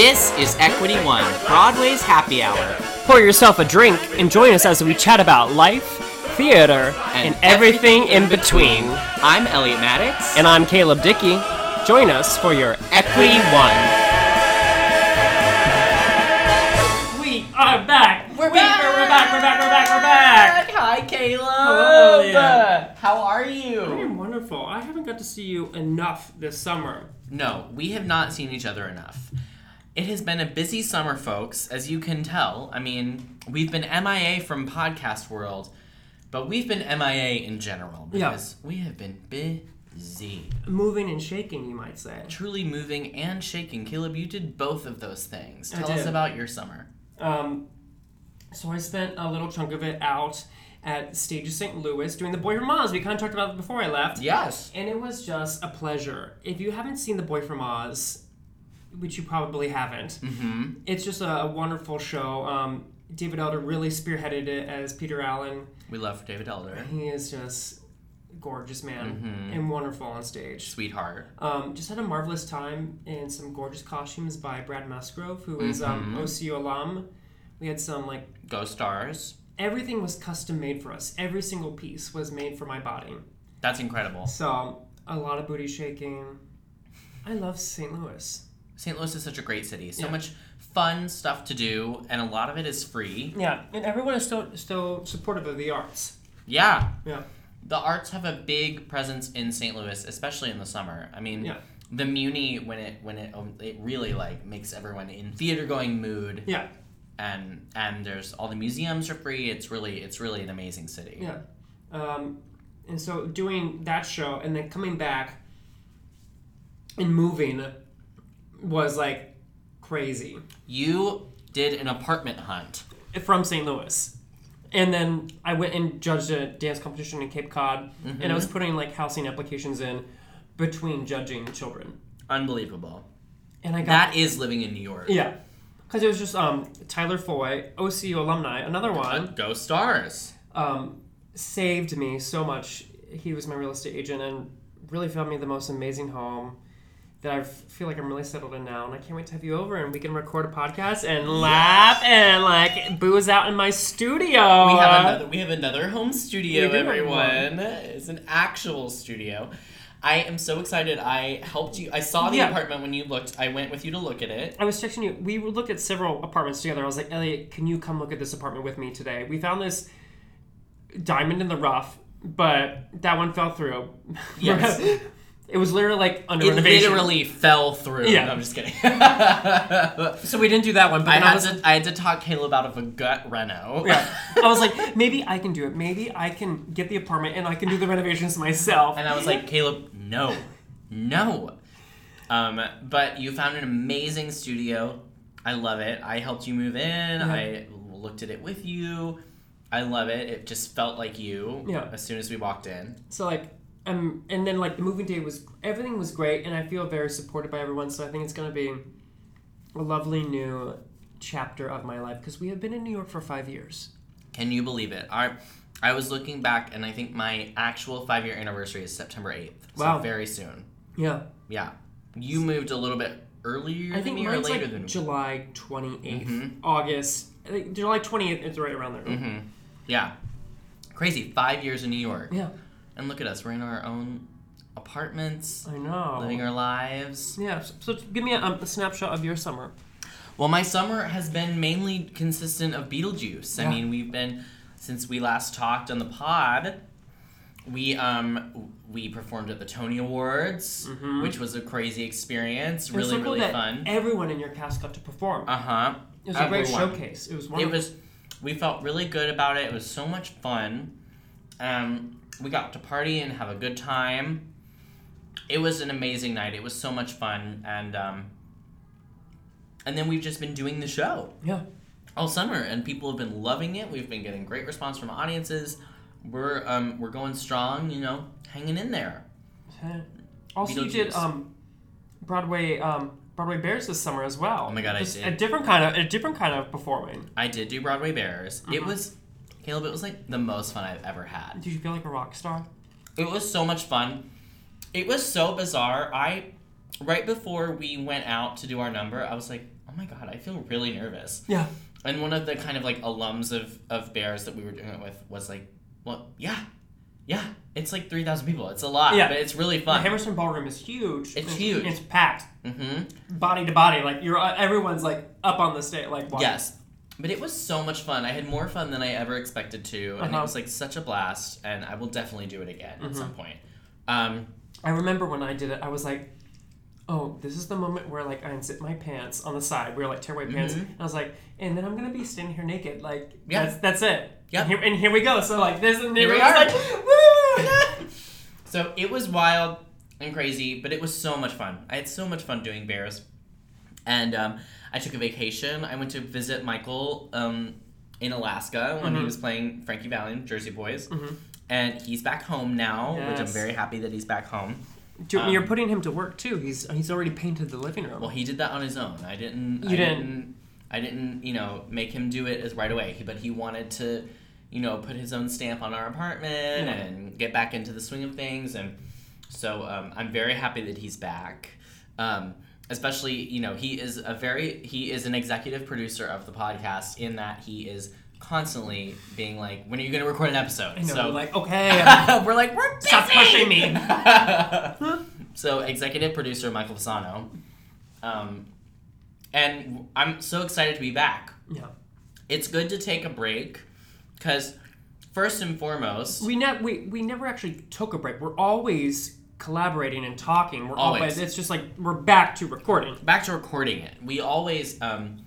This is Equity One, Broadway's happy hour. Pour yourself a drink and join us as we chat about life, theater, and, everything in between. I'm Elliot Maddox. And I'm Caleb Dickey. Join us for your Equity One. We are back. We're We- back. We're back. We're back. We're back. We're back. Hi, Caleb. Hello, Elliot. How are you? I you? am wonderful. I haven't got to see you enough this summer. No, we have not seen each other enough. It has been a busy summer, folks, as you can tell. I mean, we've been MIA from podcast world, but we've been MIA in general Yeah. because we have been busy. Moving and shaking, you might say. Truly moving and shaking. Caleb, you did both of those things. Tell us about your summer. Um, so I spent a little chunk of it out at Stages St. Louis doing The Boy from Oz. We kind of talked about it before I left. Yes. And it was just a pleasure. If you haven't seen The Boy from Oz, which you probably haven't, Mm-hmm. it's just a, a wonderful show. Um, David Elder really spearheaded it as Peter Allen. We love David Elder. He is just gorgeous man Mm-hmm. and wonderful on stage. Sweetheart. Um, just had a marvelous time in some gorgeous costumes by Brad Musgrove, who is Mm-hmm. um, OCU alum. We had some like Go Stars. everything was custom made for us. Every single piece was made for my body. That's incredible. So a lot of booty shaking. I love St. Louis. St. Louis is such a great city. So Yeah. much fun stuff to do, and a lot of it is free. Yeah, and everyone is still still supportive of the arts. Yeah. Yeah, The arts have a big presence in St. Louis, especially in the summer. I mean, Yeah. the Muni when it when it um, it really like makes everyone in theater going mood, yeah, and and there's all the museums are free. It's really it's really an amazing city. yeah. Um, and so doing that show and then coming back and moving was like crazy You did an apartment hunt. from St. Louis. And then I went and judged a dance competition in Cape Cod, and I was putting like housing applications in between judging children. Unbelievable. And I got That is living in New York. Yeah. Because it was just um, Tyler Foy, OCU alumni, another one, Go Stars. um, saved me so much. He was my real estate agent and really found me the most amazing home that I feel like I'm really settled in now. And I can't wait to have you over and we can record a podcast and laugh and like booze out in my studio. We have another. We have another home studio. We do have Everyone, it's an actual studio. I am so excited. I helped you. I saw the Yeah. apartment when you looked. I went with you to look at it. I was texting you. We looked at several apartments together. I was like, Elliot, can you come look at this apartment with me today? We found this diamond in the rough, but that one fell through. Yes. it was literally like under It renovation. literally fell through. Yeah. No, I'm just kidding. So we didn't do that one. But I then I, had was, to. I had to talk Caleb out of a gut reno. yeah. I was like, maybe I can do it. Maybe I can get the apartment and I can do the renovations myself. And I was like, Caleb, no, no. Um, but you found an amazing studio. I love it. I helped you move in. I looked at it with you. I love it. It just felt like you. Yeah. As soon as we walked in. So like, um, and then like the moving day was everything was great, and I feel very supported by everyone. So I think it's gonna be a lovely new chapter of my life because we have been in New York for five years. Can you believe it? Our, I was looking back, and I think my actual five year anniversary is September eighth. So Wow. very soon. Yeah, Yeah. You moved a little bit earlier I than think me or later like than me. July twenty Mhm. August. I think July twenty eighth is right around there. hmm Yeah. Crazy. Five years in New York. Yeah, And look at us. We're in our own apartments, I know. living our lives. Yeah. So, so give me a, um, a snapshot of your summer. Well, my summer has been mainly consistent of Beetlejuice. I Yeah. mean, we've been since we last talked on the pod, we um we performed at the Tony Awards, which was a crazy experience. Mm-hmm. It Really, so cool really fun. Everyone in your cast got to perform. Uh huh. it was a great showcase. It was It was. We felt really good about it. It was so much fun. Um, we got to party and have a good time. It was an amazing night. It was so much fun, and um, and then we've just been doing the show yeah. all summer, and people have been loving it. We've been getting great response from audiences. We're um, we're going strong, you know, hanging in there. Also, you did um, Broadway um, Broadway Bears this summer as well. Oh my God, I Just did. A different kind of a different kind of performing. I did do Broadway Bears. It Uh-huh. was, Caleb. It was like the most fun I've ever had. Did you feel like a rock star? It was so much fun. It was so bizarre. I right before we went out to do our number, I was like, "Oh my god, I feel really nervous." Yeah. And one of the kind of like alums of of Bears that we were doing it with was like, "Well, yeah, yeah, it's like three thousand people. It's a lot, Yeah. but it's really fun." The fun." Hammerstein Ballroom is huge. It's huge. It's packed, mm-hmm. body to body. Like you're, uh, everyone's like up on the stage. Like wow. Yes. But it was so much fun. I had more fun than I ever expected to, and it Uh-huh. was like such a blast. And I will definitely do it again at Mm-hmm. some point. Um, I remember when I did it, I was like, oh, this is the moment where like I unzip my pants on the side. We were like tear tearaway pants. And I was like, and then I'm gonna be standing here naked. Like Mm-hmm. Yeah. that's that's it. Yep. And here, and here we go. So like this and Here we it are. like, woo! So it was wild and crazy, but it was so much fun. I had so much fun doing bears, and um, I took a vacation. I went to visit Michael um, in Alaska when Mm-hmm. he was playing Frankie Valli and Jersey Boys, and he's back home now, which I'm very happy that he's back home. Dude, Um, you're putting him to work too. He's he's already painted the living room. Well, he did that on his own. I didn't. You I didn't. I didn't, you know, make him do it as right away. But he wanted to, you know, put his own stamp on our apartment Yeah. and get back into the swing of things. And so um, I'm very happy that he's back. Um, especially, you know, he is a very he is an executive producer of the podcast in that he is constantly being like, "When are you going to record an episode?" I know, so like okay, we're like, "We're busy!" stop pushing me. so executive producer Michael Fasano, um, and I'm so excited to be back. Yeah. It's good to take a break because first and foremost, We ne- we we never actually took a break. We're always collaborating and talking. We're Always. always. It's just like we're back to recording. back to recording it. We always, um,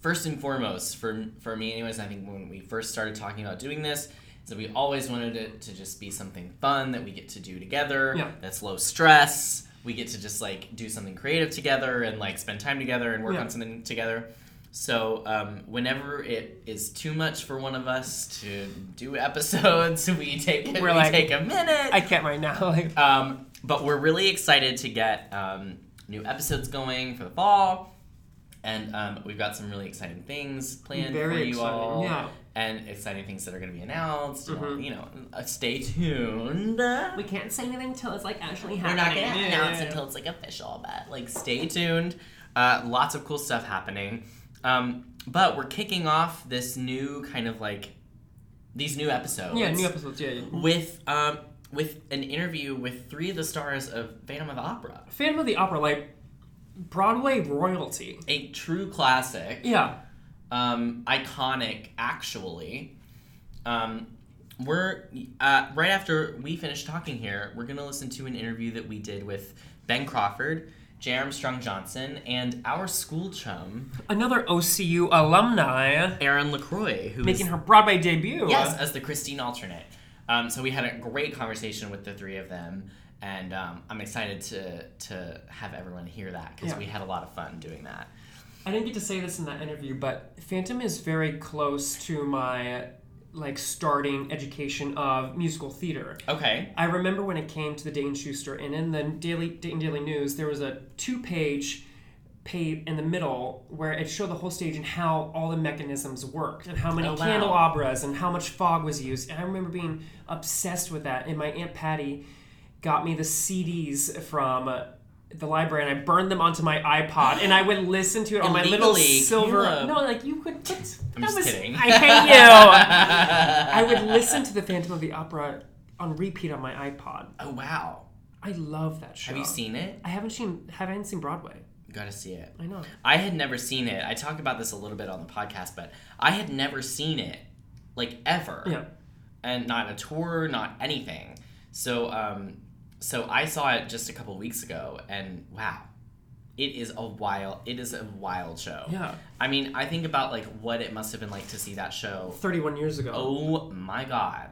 first and foremost, for for me, anyways, I think when we first started talking about doing this. is that we always wanted it to just be something fun that we get to do together. Yeah. That's low stress. We get to just like do something creative together and like spend time together and work Yeah. on something together. So um, whenever it is too much for one of us to do episodes, we take We're we like, take a minute. I can't right now. Like Um, but we're really excited to get um, new episodes going for the fall, and um, we've got some really exciting things planned Very for you exciting, all, yeah. Mm-hmm. and exciting things that are going to be announced. You know, uh, stay tuned. we can't say anything until it's like actually happening. We're not going to Yeah, announce yeah, yeah. until it's like official, but like stay tuned. Uh, lots of cool stuff happening. Um, but we're kicking off this new kind of like these new episodes Yeah, new episodes. Yeah, yeah. with um with an interview with three of the stars of Phantom of the Opera, Phantom of the Opera, like Broadway royalty. a true classic, Yeah. um, iconic actually. Um, we're uh, right after we finish talking here, we're gonna listen to an interview that we did with Ben Crawford, Jay Armstrong Johnson, and our school chum Another OCU alumni Erin Lacroix, who is making her Broadway debut. Yes, as the Christine alternate. Um, so we had a great conversation with the three of them, and um, I'm excited to to have everyone hear that because Yeah. we had a lot of fun doing that. I didn't get to say this in that interview, but Phantom is very close to my like starting education of musical theater. Okay. I remember when it came to the Dayton Schuster, and in the Daily Dayton Daily News, there was a two-page page in the middle where it showed the whole stage and how all the mechanisms worked, and how many Oh, wow. candelabras and how much fog was used. And I remember being obsessed with that. And my aunt Patty got me the CDs from. the library and I burned them onto my iPod and I would listen to it on my little silver. No, like you could. What? I'm that just was, kidding. I hate you. I would listen to the Phantom of the Opera on repeat on my iPod. Oh wow. I love that show. Have you seen it? I haven't seen. Haven't seen Broadway. Gotta see it. I know. I had never seen it. I talked about this a little bit on the podcast, but I had never seen it like ever Yeah. and not a tour, not anything. So, um, so I saw it just a couple weeks ago, and wow, it is a wild, it is a wild show. Yeah. I mean, I think about like what it must have been like to see that show. 31 years ago. Oh my god,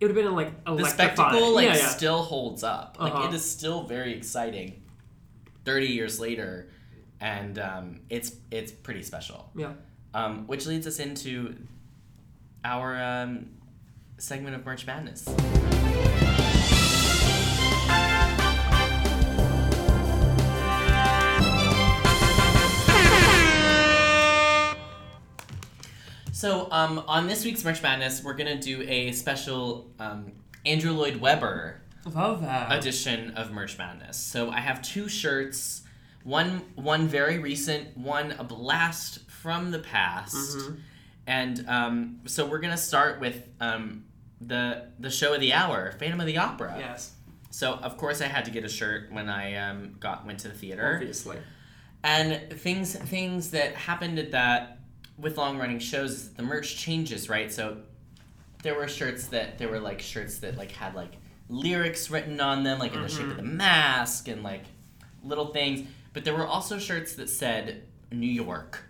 It would have been like the spectacle like yeah, yeah. still holds up. Like Uh-huh. it is still very exciting. Thirty years later, and um, it's it's pretty special. Yeah. Um, which leads us into our um, segment of Merch Madness. So, um, on this week's Merch Madness, we're gonna do a special um, Andrew Lloyd Webber Love that. edition of Merch Madness. So I have two shirts, one one very recent, one a blast from the past, Mm-hmm. and um, so we're gonna start with um, the the show of the hour, Phantom of the Opera. yes. So of course I had to get a shirt when I um, got went to the theater, Obviously. and things things that happened at that with long running shows is that the merch changes, right? So there were shirts that there were like shirts that like had like lyrics written on them, like in the shape of the mm-hmm. mask and like little things. But there were also shirts that said New York.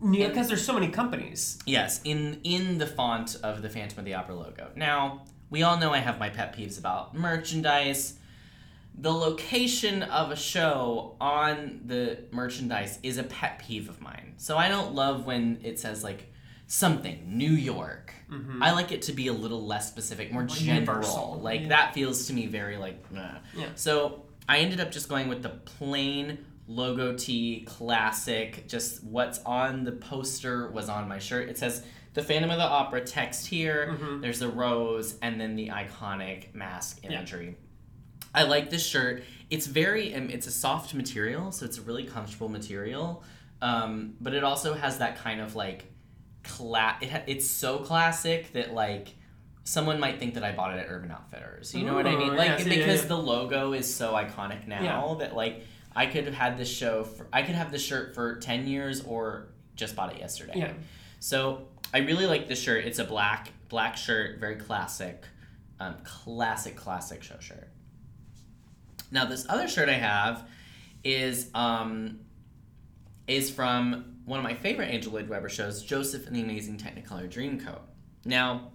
Yeah, because there's so many companies. Yes, in in the font of the Phantom of the Opera logo. Now, we all know I have my pet peeves about merchandise. The location of a show on the merchandise is a pet peeve of mine. So I don't love when it says like something New York. I like it to be a little less specific, more general. universal. Like Yeah. that feels to me very like nah. Yeah. So I ended up just going with the plain logo tee classic. Just what's on the poster was on my shirt. It says the Phantom of the Opera text here. Mm-hmm. There's the rose and then the iconic mask imagery. I like this shirt. It's very, um, it's a soft material, so it's a really comfortable material. Um, but it also has that kind of like, cla- it ha- it's so classic that like someone might think that I bought it at Urban Outfitters. You know what I mean? Like see, yeah, because yeah. the logo is so iconic now Yeah. that like I could have had this show. For, I could have this shirt for ten years or just bought it yesterday. Yeah. So I really like this shirt. It's a black black shirt, very classic, um, classic classic show shirt. Now this other shirt I have is um, is from one of my favorite Andrew Lloyd Webber shows, Joseph and the Amazing Technicolor Dreamcoat. Now,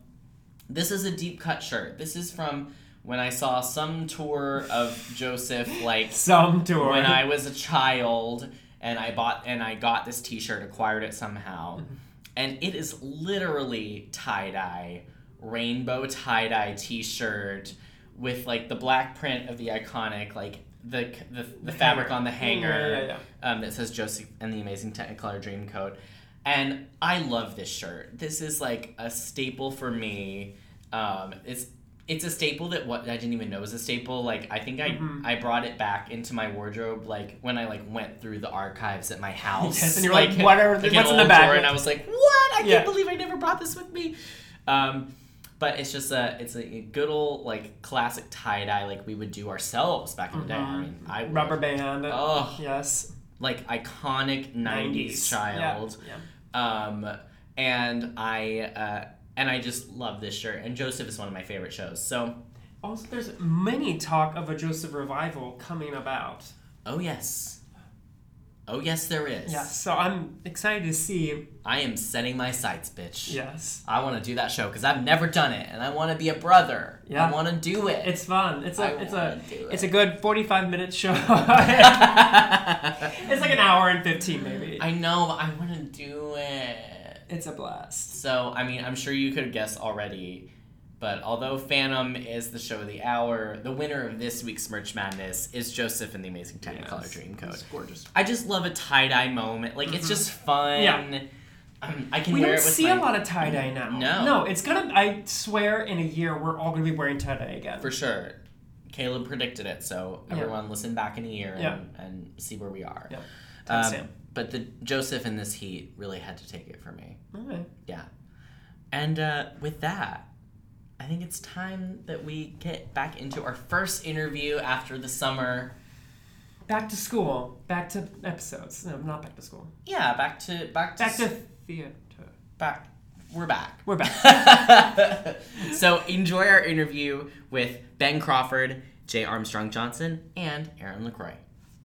this is a deep cut shirt. This is from when I saw some tour of Joseph, like Some tour. when I was a child, and I bought and I got this T-shirt, acquired it somehow, mm-hmm. and it is literally tie dye, rainbow tie dye T-shirt with like the black print of the iconic like the the, the, fabric on the hanger Yeah, yeah, yeah. Um, that says Joseph and the Amazing Technicolor Dreamcoat. And I love this shirt. This is like a staple for me. Um, it's it's a staple that what I didn't even know was a staple. Like I think I Mm-hmm. I brought it back into my wardrobe like when I like went through the archives at my house. Yes, and you're like, what are- an what's in the drawer, And I was like, what? I can't believe I never brought this with me. Um, but it's just a it's a good old like classic tie dye like we would do ourselves back in the day. I mean, I would. Mm-hmm. Rubber band. Oh. Yes. like iconic 90s, 90s. child. Yeah, Um, and I uh, and I just love this shirt. And Joseph is one of my favorite shows. So, Also, there's many talk of a Joseph revival coming about. oh yes, oh yes, there is. Yeah, so I'm excited to see. I am setting my sights, bitch. Yes. I want to do that show because I've never done it, and I want to be a brother. Yeah. I want to do it. It's fun. It's a I it's a do it's a good 45 minute show. it's like an hour and 15 maybe. I know, but I want to do it. It's a blast. So, I mean, I'm sure you could guess already, but although Phantom is the show of the hour, the winner of this week's Merch Madness is Joseph and the Amazing Technicolor Yes. Dreamcoat. It's gorgeous. I just love a tie dye moment. Like, it's just fun. Yeah. Um, I can We don't see my, a lot of tie dye now. No. No, it's gonna. I swear, in a year, we're all gonna be wearing tie dye again. For sure. Caleb predicted it, so Yeah. everyone listen back in a year and, Yeah. and see where we are. Yeah. Um, but the Joseph in this heat really had to take it for me. Alright. Yeah. And uh, with that, I think it's time that we get back into our first interview after the summer. Back to school. Back to episodes. No, not back to school. Yeah, back to back to Back to theater. back we're back. We're back. so enjoy our interview with Ben Crawford, Jay Armstrong Johnson, and Erin LaCroix.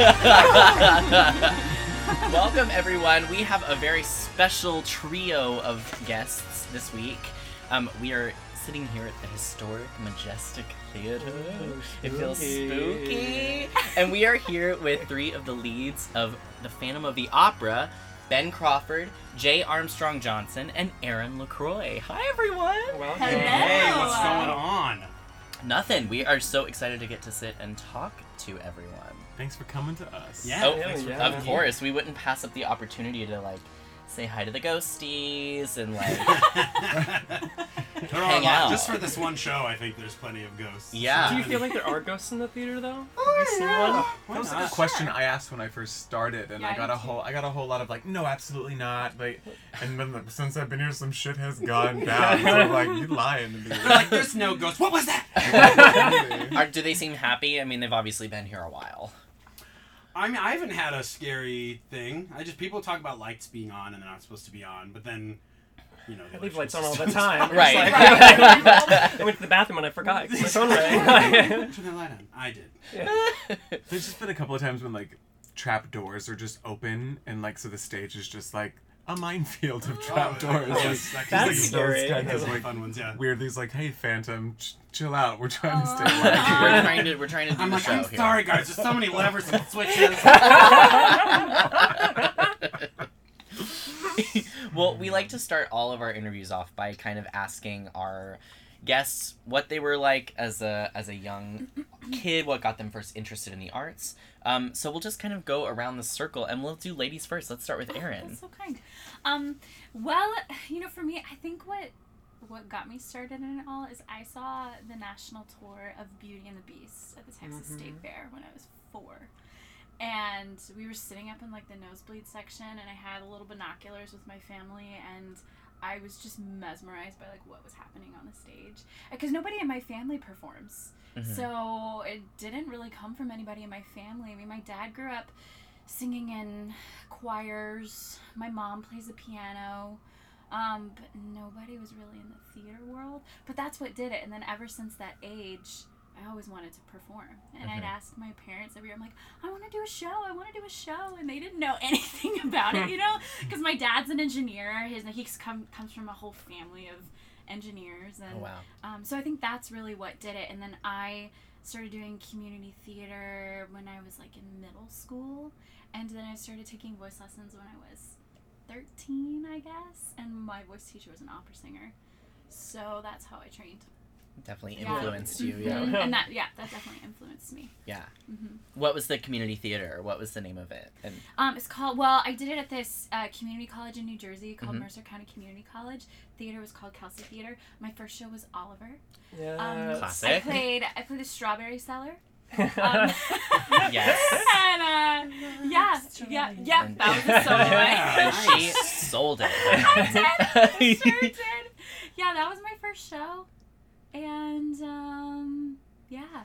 Welcome, everyone. We have a very special trio of guests this week. Um, we are sitting here at the historic Majestic Theater. it feels spooky. and we are here with three of the leads of The Phantom of the Opera. Ben Crawford, Jay Armstrong Johnson, and Erin LaCroix. Hi, everyone. Well, Hey, what's going on? Nothing. We are so excited to get to sit and talk to everyone. Thanks for coming to us. Yeah, oh, thanks for of course. We wouldn't pass up the opportunity to like say hi to the ghosties and like hang a out. Just for this one show, I think there's plenty of ghosts. Yeah. Do you feel like there are ghosts in the theater though? Oh, Have you? Oh, that was like a question I asked when I first started, and Yeah, I I got did a whole I got a whole lot of like, no, absolutely not. Like, and then like, since I've been here, some shit has gone down. So I'm like, you're lying to me. They're like, there's no ghosts. What was that? Are, do they seem happy? I mean, they've obviously been here a while. I mean, I haven't had a scary thing. I just people talk about lights being on and they're not supposed to be on, but then, you know, I leave lights on all the time. Right. like- I went to the bathroom and I forgot. My phone rang. Turn that light on. I did. There's just been a couple of times when like trap doors are just open, and like so the stage is just like a minefield of oh, trap doors. yes, like, that just, could be like, scary. Those kind of like fun ones, yeah. Weird. These like, hey, Phantom, ch- chill out. We're trying to stay we're alive. trying to we're trying to do I'm the like, show I'm here. sorry, guys. There's so many levers and switches. well, we like to start all of our interviews off by kind of asking our guests what they were like as a as a young kid, what got them first interested in the arts. Um, so we'll just kind of go around the circle, and we'll do ladies first. Let's start with Erin. That's so kind. Um, well, you know, for me, I think what what got me started in it all is I saw the national tour of Beauty and the Beast at the Texas State Fair when I was four. And we were sitting up in like the nosebleed section, and I had little binoculars with my family, and I was just mesmerized by like what was happening on the stage because nobody in my family performs. Mhm. So it didn't really come from anybody in my family. I mean, my dad grew up singing in choirs. My mom plays the piano. Um, but nobody was really in the theater world. But that's what did it. And then ever since that age, I always wanted to perform. And I'd ask my parents every year, I'm like, I want to do a show. I want to do a show. And they didn't know anything about it, you know? Because my dad's an engineer. His He's come, comes from a whole family of engineers. And Oh, wow. um, so I think that's really what did it. And then I started doing community theater when I was like in middle school. And then I started taking voice lessons when I was 13, I guess. And my voice teacher was an opera singer. So that's how I trained. Definitely Yeah. influenced you. Mhm. Yeah. And that, yeah, that definitely influenced me. Yeah. Mhm. What was the community theater? What was the name of it? And Um, it's called. Well, I did it at this uh, community college in New Jersey called Mhm. Mercer County Community College. Theater was called Kelsey Theater. My first show was Oliver. Yeah. Um, I played. I played the Strawberry Seller. Um, Yes. And uh, yeah, yeah, yeah. That was a solo. And she sold it. I did. I sure did. Yeah, that was my first show, and um, yeah,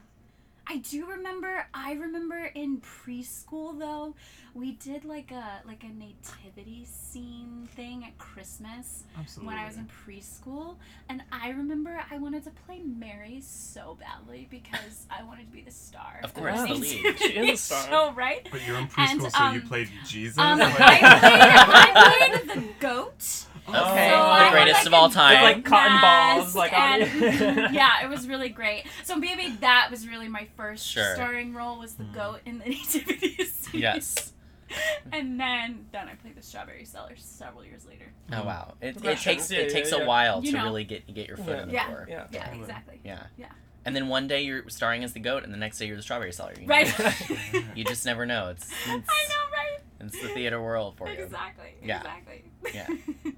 I do remember. I remember in preschool though, we did like a like a nativity scene thing at Christmas when I was in preschool, and I remember I wanted to play Mary so badly because I wanted to be the star. Of course, the lead. She is a star. show, right? But you're in preschool, And, so you um, played Jesus. Um, Like- I played, I played the goat. Okay. So The I greatest like, of all time. goat Like cotton balls, like, and- yeah, it was really great. So maybe that was really my first Sure. starring role was the Hmm. goat in the nativity scene. Yes. and then then I played the strawberry seller several years later. Oh wow! It, it takes Yeah, it yeah, takes yeah. a while You to know. really get get your foot Yeah. in the Yeah. door. Yeah. Yeah, exactly. Yeah. Yeah. And then one day you're starring as the goat, and the next day you're the strawberry seller. You Right. you just never know. It's, it's I know, right? it's the theater world for you. Exactly. Yeah. Exactly. Yeah.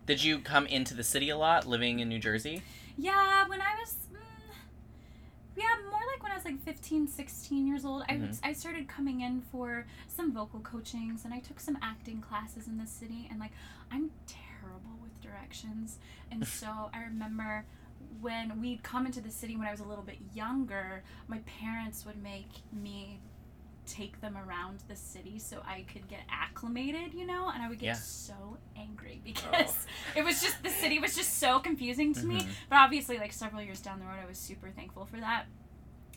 Did you come into the city a lot, living in New Jersey? Yeah, when I was, mm, yeah, more like when I was like 15, 16 years old, I, Mhm. I started coming in for some vocal coachings and I took some acting classes in the city. And like, I'm terrible with directions. And so I remember when we'd come into the city when I was a little bit younger, my parents would make me take them around the city so I could get acclimated, you know, and I would get Yeah. so angry because it was just the city was just so confusing to me. Mhm. But obviously, like several years down the road, I was super thankful for that.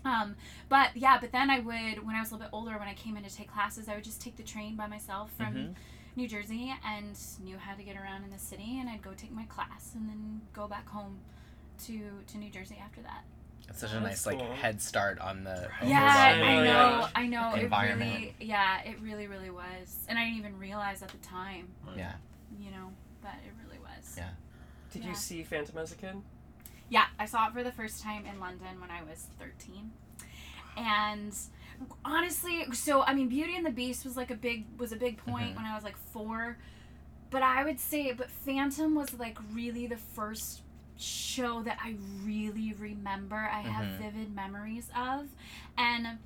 Um, but yeah, but then I would when I was a little bit older, when I came in to take classes, I would just take the train by myself from Mhm. New Jersey and knew how to get around in the city, and I'd go take my class and then go back home to to New Jersey after that. It's such a That's nice like head start on the Yeah, I know, like, I know. It really, yeah, it really, really was, and I didn't even realize at the time, Yeah. you know, but it really was. Yeah. Did Yeah. you see Phantom as a kid? Yeah, I saw it for the first time in London when I was 13. And honestly, so I mean Beauty and the Beast was like a big was a big point Mhm. when I was like 4. But I would say but Phantom was like really the first show that I really remember. I have Mhm. vivid memories of. And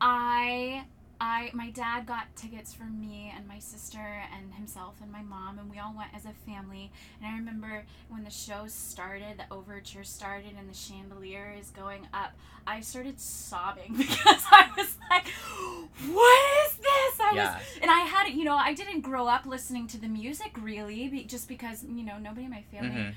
I I my dad got tickets for me and my sister and himself and my mom and we all went as a family and I remember when the show started the overture started and the chandelier is going up I started sobbing because I was like what is this I Yeah. was and I had you know I didn't grow up listening to the music really be, just because you know nobody in my family Mhm.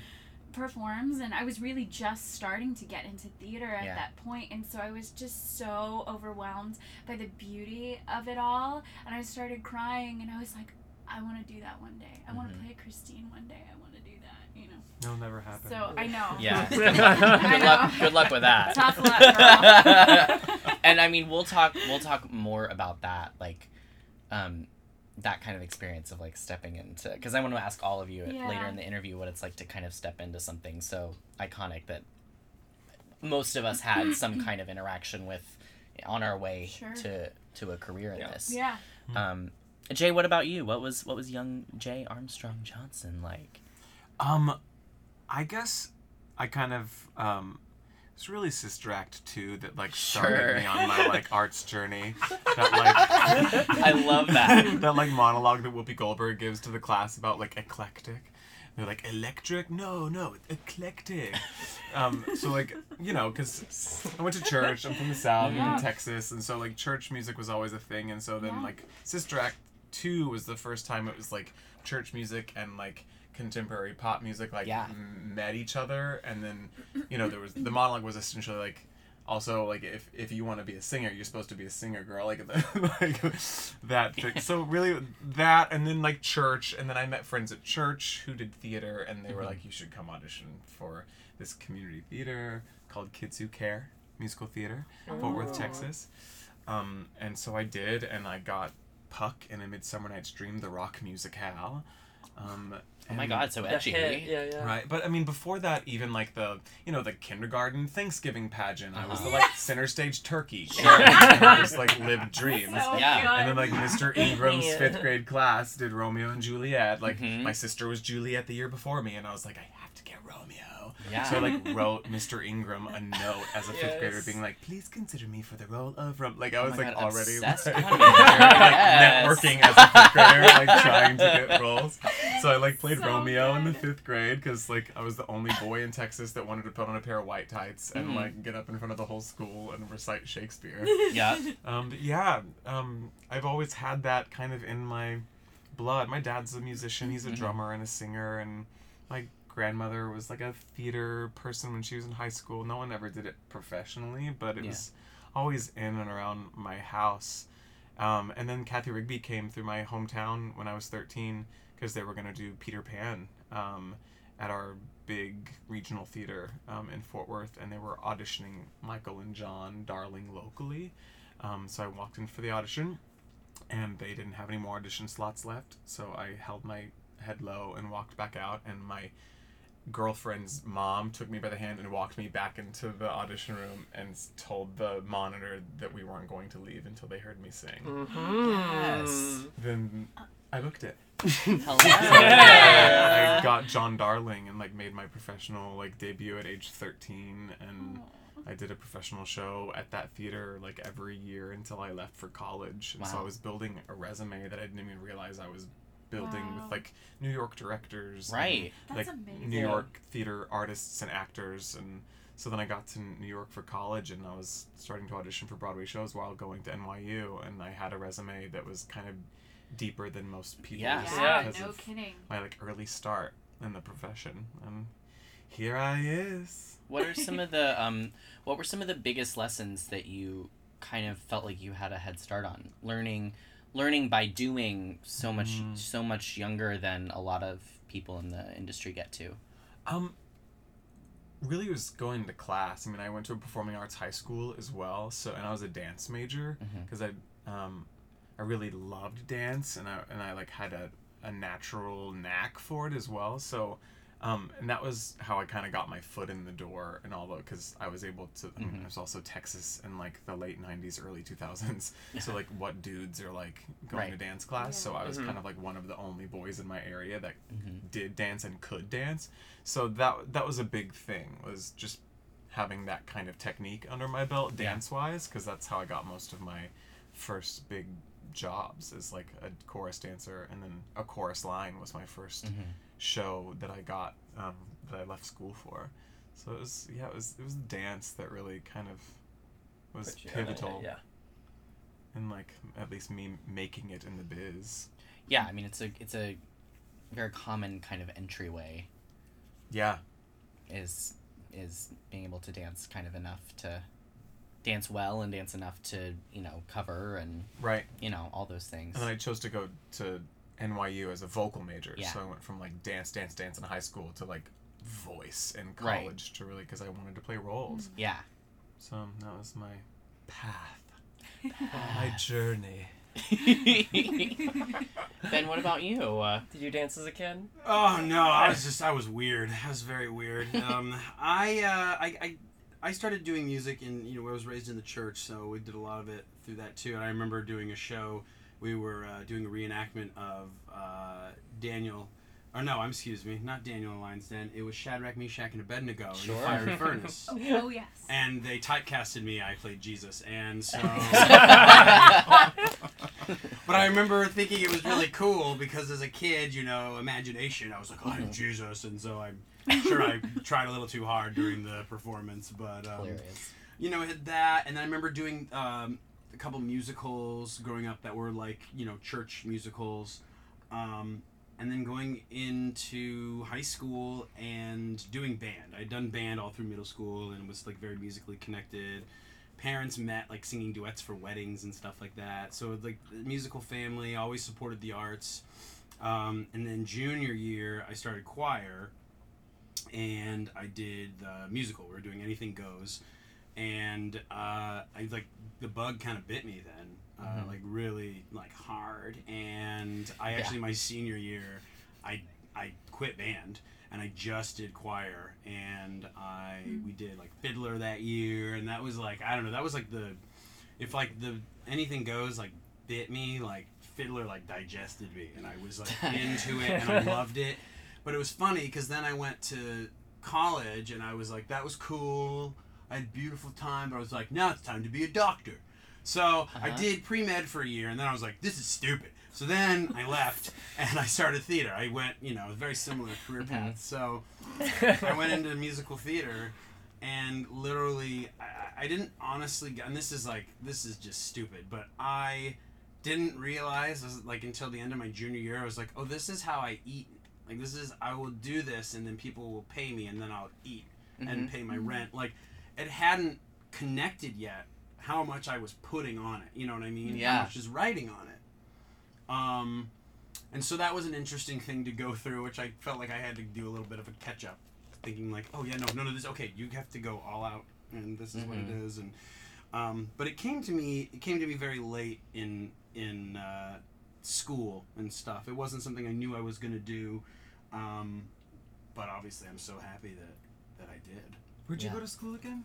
Performs and I was really just starting to get into theater at Yeah. that point and so I was just so overwhelmed by the beauty of it all and I started crying and I was like I want to do that one day. I want to play Christine one day. I want to do that, you know. It'll never happen. So I know. Yeah. I good know. luck. Good luck with that. Tough luck, and I mean, we'll talk. We'll talk more about that, like, um, that kind of experience of like stepping into. Because I want to ask all of you later in the interview what it's like to kind of step into something so iconic that most of us had some kind of interaction with on our way Sure. to to a career in this. Yeah. Um, Jay, what about you? What was what was young Jay Armstrong Johnson like? Um, I guess I kind of um, it's really Sister Act two that like started Sure. me on my like arts journey. That like I love that. that like monologue that Whoopi Goldberg gives to the class about like eclectic. They're like electric, no, no, eclectic. Um, so like you know, because I went to church. I'm from the South, I'm Yeah. in Texas, and so like church music was always a thing. And so then Yeah. like Sister Act two was the first time it was like church music and like contemporary pop music like Yeah. m- met each other and then you know there was the monologue was essentially like also like if if you want to be a singer you're supposed to be a singer girl like like that thing. so really that and then like church and then i met friends at church who did theater and they were like you should come audition for this community theater called kids who care musical theater fort worth Oh. texas um, and so i did and i got puck in a midsummer night's dream the rock musicale um, Oh my and- god, so edgy. hit, yeah, yeah. Right, but I mean, before that, even like the you know the kindergarten Thanksgiving pageant, I was the Uh-huh. like center stage turkey. and I was like lived dreams. So Yeah. good. And then like Mr. Ingram's Yeah. fifth grade class did Romeo and Juliet. Like Mhm. my sister was Juliet the year before me, and I was like, I have to get Romeo. Yeah. So I like wrote Mr. Ingram a note as a fifth grader, being like, "Please consider me for the role of." Rum-" Like I Oh was my like God, already like, on like, Yes. networking as a fifth grader, like trying to get roles. So I like played So Romeo in the fifth grade because like I was the only boy in Texas that wanted to put on a pair of white tights and Mhm. like get up in front of the whole school and recite Shakespeare. Yeah. Um, but yeah, um, I've always had that kind of in my blood. My dad's a musician. He's a Mhm. drummer and a singer, and my grandmother was like a theater person when she was in high school. No one ever did it professionally, but it Yeah. was always in and around my house. Um, and then Cathy Rigby came through my hometown when I was 13 because they were going to do Peter Pan um, at our big regional theater um, in Fort Worth, and they were auditioning Michael and John Darling locally. Um, so I walked in for the audition, and they didn't have any more audition slots left. So I held my head low and walked back out, and my girlfriend's mom took me by the hand and walked me back into the audition room and told the monitor that we weren't going to leave until they heard me sing. Mm-hmm. Yes. Then I booked it. Hell yeah. I got John Darling and like made my professional like debut at age 13 and I did a professional show at that theater like every year until I left for college. And so I was building a resume that I didn't even realize I was building Wow. with like New York directors, and, Right. That's like amazing. New York theater artists and actors and so then I got to New York for college and I was starting to audition for Broadway shows while going to NYU and I had a resume that was kind of deeper than most people's Yes. Yeah, because no of kidding. my like early start in the profession and here I is. What are some of the um what were some of the biggest lessons that you kind of felt like you had a head start on? Learning learning by doing so much Mm. so much younger than a lot of people in the industry get to. Um really was going to class. I mean, I went to a performing arts high school as well, so and I was a dance major because I um I really loved dance and I and I like had a a natural knack for it as well. So um, and that was how I kind of got my foot in the door and all that because I was able to. I, mean, Mhm. I was also Texas in like the late '90s, early 2000s. So like, what dudes are like going to dance class? So I was Mhm. kind of like one of the only boys in my area that Mhm. did dance and could dance. So that that was a big thing was just having that kind of technique under my belt Yeah. dance wise because that's how I got most of my first big jobs as like a chorus dancer and then a chorus line was my 1st Mhm. Show that I got um, that I left school for. So it was yeah it was it was dance that really kind of was on it, pivotal Yeah. in like at least me making it in the biz. Yeah, I mean it's a it's a very common kind of entryway Yeah. is is being able to dance kind of enough to dance well and dance enough to, you know, cover and Right. you know, all those things. And then I chose to go to NYU as a vocal major. Yeah. So I went from like dance, dance, dance in high school to like voice in Right. college to really because I wanted to play roles. Yeah. So that was my path, my journey. ben, what about you? Uh, Did you dance as a kid? Oh no, I was just I was weird. I was very weird. Um, I, uh, I I I started doing music in you know I was raised in the church, so we did a lot of it through that too. And I remember doing a show. We were uh, doing a reenactment of uh, Daniel. Or no, I'm excuse me, not Daniel in Lion's Den. It was Shadrach, Meshach, and Abednego in Sure. the fiery furnace. Oh, oh yes. And they typecasted me. I played Jesus, and so. but I remember thinking it was really cool because as a kid, you know, imagination. I was like, oh, I'm Jesus, and so I'm sure I tried a little too hard during the performance. But um, Hilarious. you know, I had that, and then I remember doing um, a couple musicals growing up that were like you know church musicals. Um, and then going into high school and doing band. I'd done band all through middle school and was like very musically connected. Parents met like singing duets for weddings and stuff like that. So like the musical family always supported the arts. Um, and then junior year, I started choir, and I did the musical. We were doing Anything Goes, and uh, I like the bug kind of bit me then uh, Mhm. like really like hard and i Yeah. actually my senior year i i quit band and i just did choir and i we did like fiddler that year and that was like i don't know that was like the if like the anything goes like bit me like fiddler like digested me and i was like into it and i loved it but it was funny because then i went to college, and I was like, that was cool. I had a beautiful time, but I was like, now it's time to be a doctor. So I Uh-huh. did pre med for a year, and then I was like, this is stupid. So then I left and I started theater. I went, you know, very similar career Mhm. path. So I went into musical theater, and literally, I, I didn't honestly, and this is like, this is just stupid, but I didn't realize, like, until the end of my junior year, I was like, oh, this is how I eat. Like, this is, I will do this, and then people will pay me, and then I'll eat and Mhm. pay my rent. Like, it hadn't connected yet how much I was putting on it. You know what I mean? Yeah. How much is writing on it. Um, and so that was an interesting thing to go through, which I felt like I had to do a little bit of a catch up, thinking like, oh yeah, no, no, no, this okay, you have to go all out, and this is what it Mhm. is, and um, but it came to me, it came to me very late in in uh, school and stuff. It wasn't something I knew I was gonna do, um, but obviously I'm so happy that that I did. Where'd you go to school again?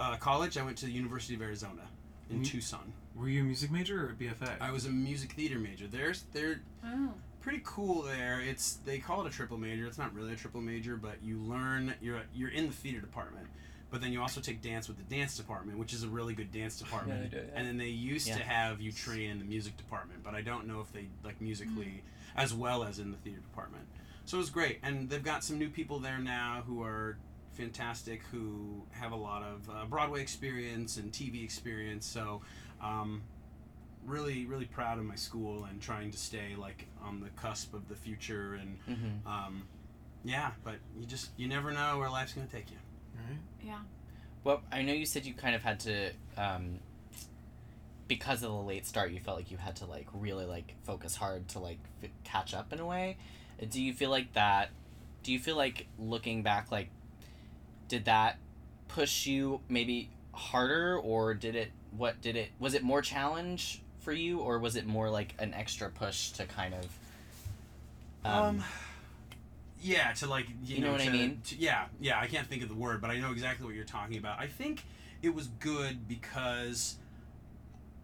Uh, college, I went to the University of Arizona in Mm. Tucson. Were you a music major or a BFA? I was a music theater major. There's they're Oh. pretty cool there. It's they call it a triple major. It's not really a triple major, but you learn you're you're in the theater department. But then you also take dance with the dance department, which is a really good dance department. they do, yeah. And then they used to have you train in the music department, but I don't know if they like musically as well as in the theater department. So it was great, and they've got some new people there now who are fantastic, who have a lot of uh, Broadway experience and TV experience. So um, really, really proud of my school and trying to stay like on the cusp of the future and Mhm. um, yeah. But you just you never know where life's gonna take you. Right. Yeah. Well, I know you said you kind of had to, um, because of the late start, you felt like you had to like really like focus hard to like f- catch up in a way. Do you feel like that? Do you feel like looking back, like, did that push you maybe harder, or did it? What did it? Was it more challenge for you, or was it more like an extra push to kind of? Um, yeah, to like you, You know what I mean? to- yeah, yeah. I can't think of the word, but I know exactly what you're talking about. I think it was good because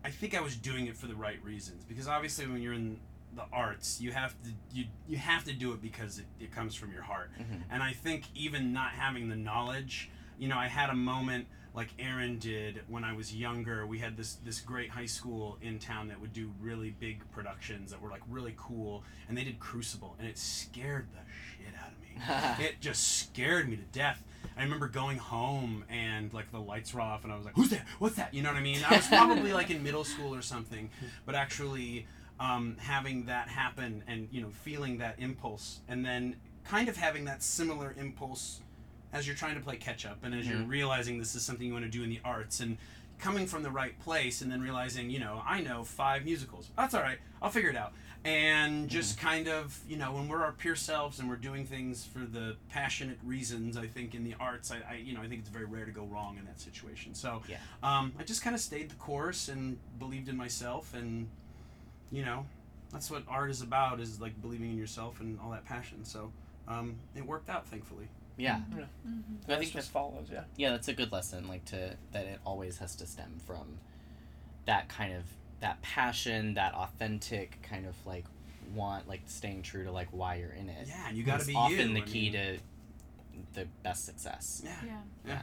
I think I was doing it for the right reasons. Because obviously, when you're in the arts, you have to you you have to do it because it, it comes from your heart. Mhm. And I think even not having the knowledge, you know, I had a moment like Erin did when I was younger. We had this this great high school in town that would do really big productions that were like really cool, and they did Crucible, and it scared the shit out of me. it just scared me to death. I remember going home and like the lights were off, and I was like, "Who's there? What's that?" You know what I mean? I was probably like in middle school or something, but actually um, having that happen and you know feeling that impulse, and then kind of having that similar impulse as you're trying to play catch up and as you're Mhm. realizing this is something you want to do in the arts and coming from the right place and then realizing you know i know five musicals. That's all right. I'll figure it out. And just kind of you know when we're our pure selves and we're doing things for the passionate reasons i think in the arts i, I you know i think it's very rare to go wrong in that situation. So Yeah. um, i just kind of stayed the course and believed in myself and you know that's what art is about is like believing in yourself and all that passion so um, it worked out thankfully Yeah. Yeah. I That's think just that- follows, yeah. Yeah, that's a good lesson. Like to that it always has to stem from that kind of that passion, that authentic kind of like want, like staying true to like why you're in it. Yeah, and you gotta Is be often you, the I key mean- to the best success. Yeah. Yeah. Yeah.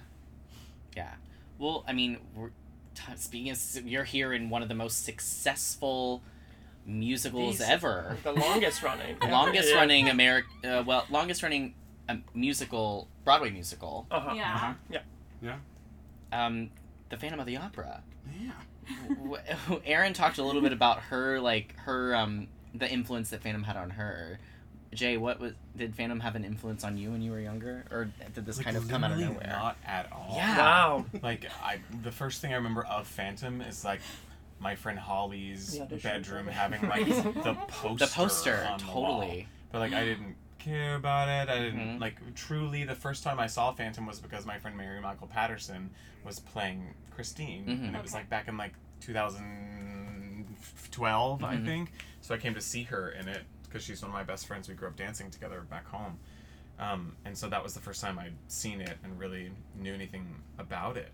Yeah. Well, I mean, we're t- speaking of, you're here in one of the most successful musicals These- ever. the longest running. The longest Yeah. running American, uh, well, longest running um, musical, Broadway musical. Uh-huh. Yeah. Uh-huh. Yeah. Yeah. Um, The Phantom of the Opera. Yeah. W- Erin talked a little bit about her, like her, um, the influence that Phantom had on her. Jay, what was did Phantom have an influence on you when you were younger, or did this Like, kind of come out of literally nowhere? Not at all. Yeah. Wow. Like I, the first thing I remember of Phantom is like my friend Holly's bedroom having like the poster. The poster, on the wall. totally. But like I didn't care about it. I didn't Mhm. like truly. The first time I saw Phantom was because my friend Mary Michael Patterson was playing Christine, Mhm. and it was like back in like 2012, I Mhm. think. So I came to see her in it because she's one of my best friends. We grew up dancing together back home. Um, and so that was the first time I'd seen it and really knew anything about it.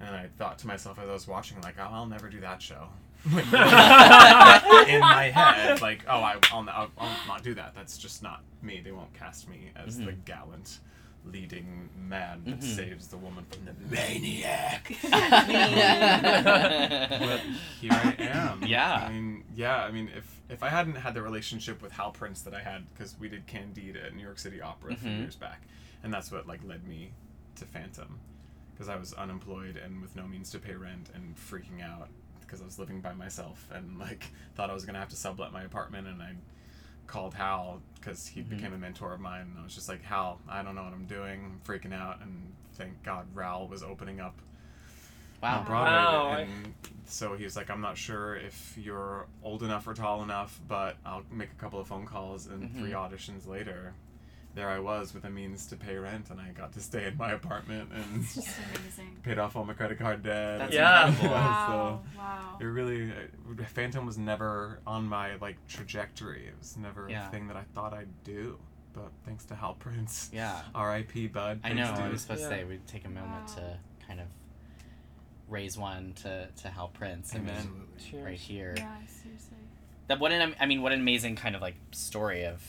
And then I thought to myself as I was watching, like, oh, I'll never do that show. in my head, like, oh, I, I'll, I'll, I'll not do that. That's just not me. They won't cast me as the Mhm. gallant leading man that Mhm. saves the woman from the maniac. Maniac. but here I am. Yeah. I mean, yeah. I mean, if if I hadn't had the relationship with Hal Prince that I had, because we did Candide at New York City Opera a few Mhm. years back, and that's what like led me to Phantom, because I was unemployed and with no means to pay rent and freaking out because I was living by myself and like thought I was gonna have to sublet my apartment and I called Hal because he Mhm. became a mentor of mine and I was just like Hal I don't know what I'm doing I'm freaking out and thank God Raoul was opening up Wow. on Broadway Wow. and so he was like I'm not sure if you're old enough or tall enough but I'll make a couple of phone calls and three Mhm. auditions later there I was with a means to pay rent and I got to stay in my apartment and just amazing. paid off all my credit card debt. That's Yeah. incredible. Wow. so Wow. it really, uh, Phantom was never on my like trajectory. It was never Yeah. a thing that I thought I'd do. But thanks to Hal Prince, Yeah. R.I.P. Bud. I Thanks, know. I was supposed Yeah. to say we'd take a moment Wow. to kind of raise one to to Hal Prince. I Amen. Cheers. right here. Yeah, seriously. That what an I mean, what an amazing kind of like story of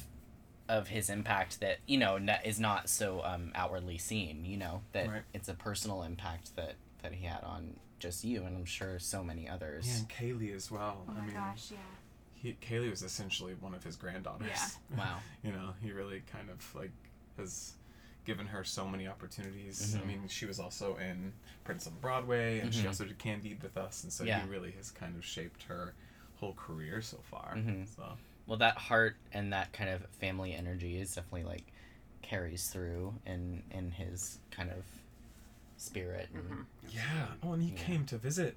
of his impact that you know n- is not so um, outwardly seen. You know that Right. it's a personal impact that that he had on just you, and I'm sure so many others. Yeah, and Kaylee as well. Oh I my mean, gosh, yeah. he, Kaylee was essentially one of his granddaughters. Yeah. Wow. you know, he really kind of like has given her so many opportunities. I Mhm. mean, she was also in Prince on Broadway, and she Mhm. also did Candide with us, and so Yeah. he really has kind of shaped her whole career so far. Mhm. So Well, that heart and that kind of family energy is definitely like carries through in in his kind of spirit. And, Mhm. yeah. Oh, and he Yeah. came to visit.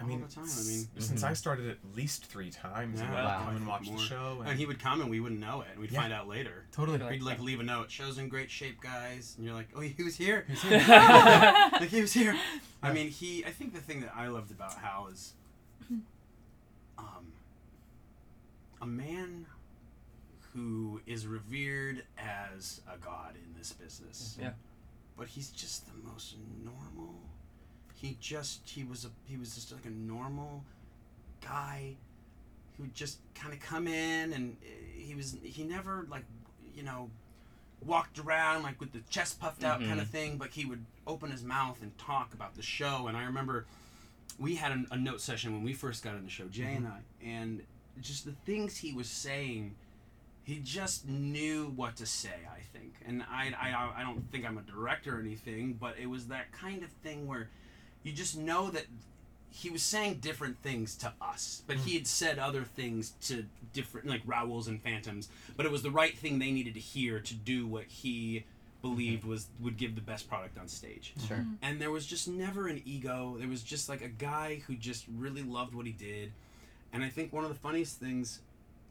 I All mean, the time, I s- mean- since Mhm. I started at least three times, and Yeah. would Wow. come and watch the show. And he would come and we wouldn't know it. We'd Yeah. find out later. totally. He'd like leave a note. Show's in great shape, guys. And you're like, oh, he was here. He's here. like he was here. I mean, he. I think the thing that I loved about Hal is, a man who is revered as a god in this business. Mm, yeah. But he's just the most normal. He just he was a he was just like a normal guy who just kind of come in and uh, he was he never like you know walked around like with the chest puffed out kind of mm-hmm. thing but he would open his mouth and talk about the show and i remember we had a, a note session when we first got on the show jay and mm-hmm. i and just the things he was saying he just knew what to say i think and I, I i don't think i'm a director or anything but it was that kind of thing where you just know that he was saying different things to us, but he hmm. had said other things to different, like Raoul's and Phantoms. But it was the right thing they needed to hear to do what he believed hmm. was would give the best product on stage. Sure. Mm-hmm. And there was just never an ego. There was just like a guy who just really loved what he did. And I think one of the funniest things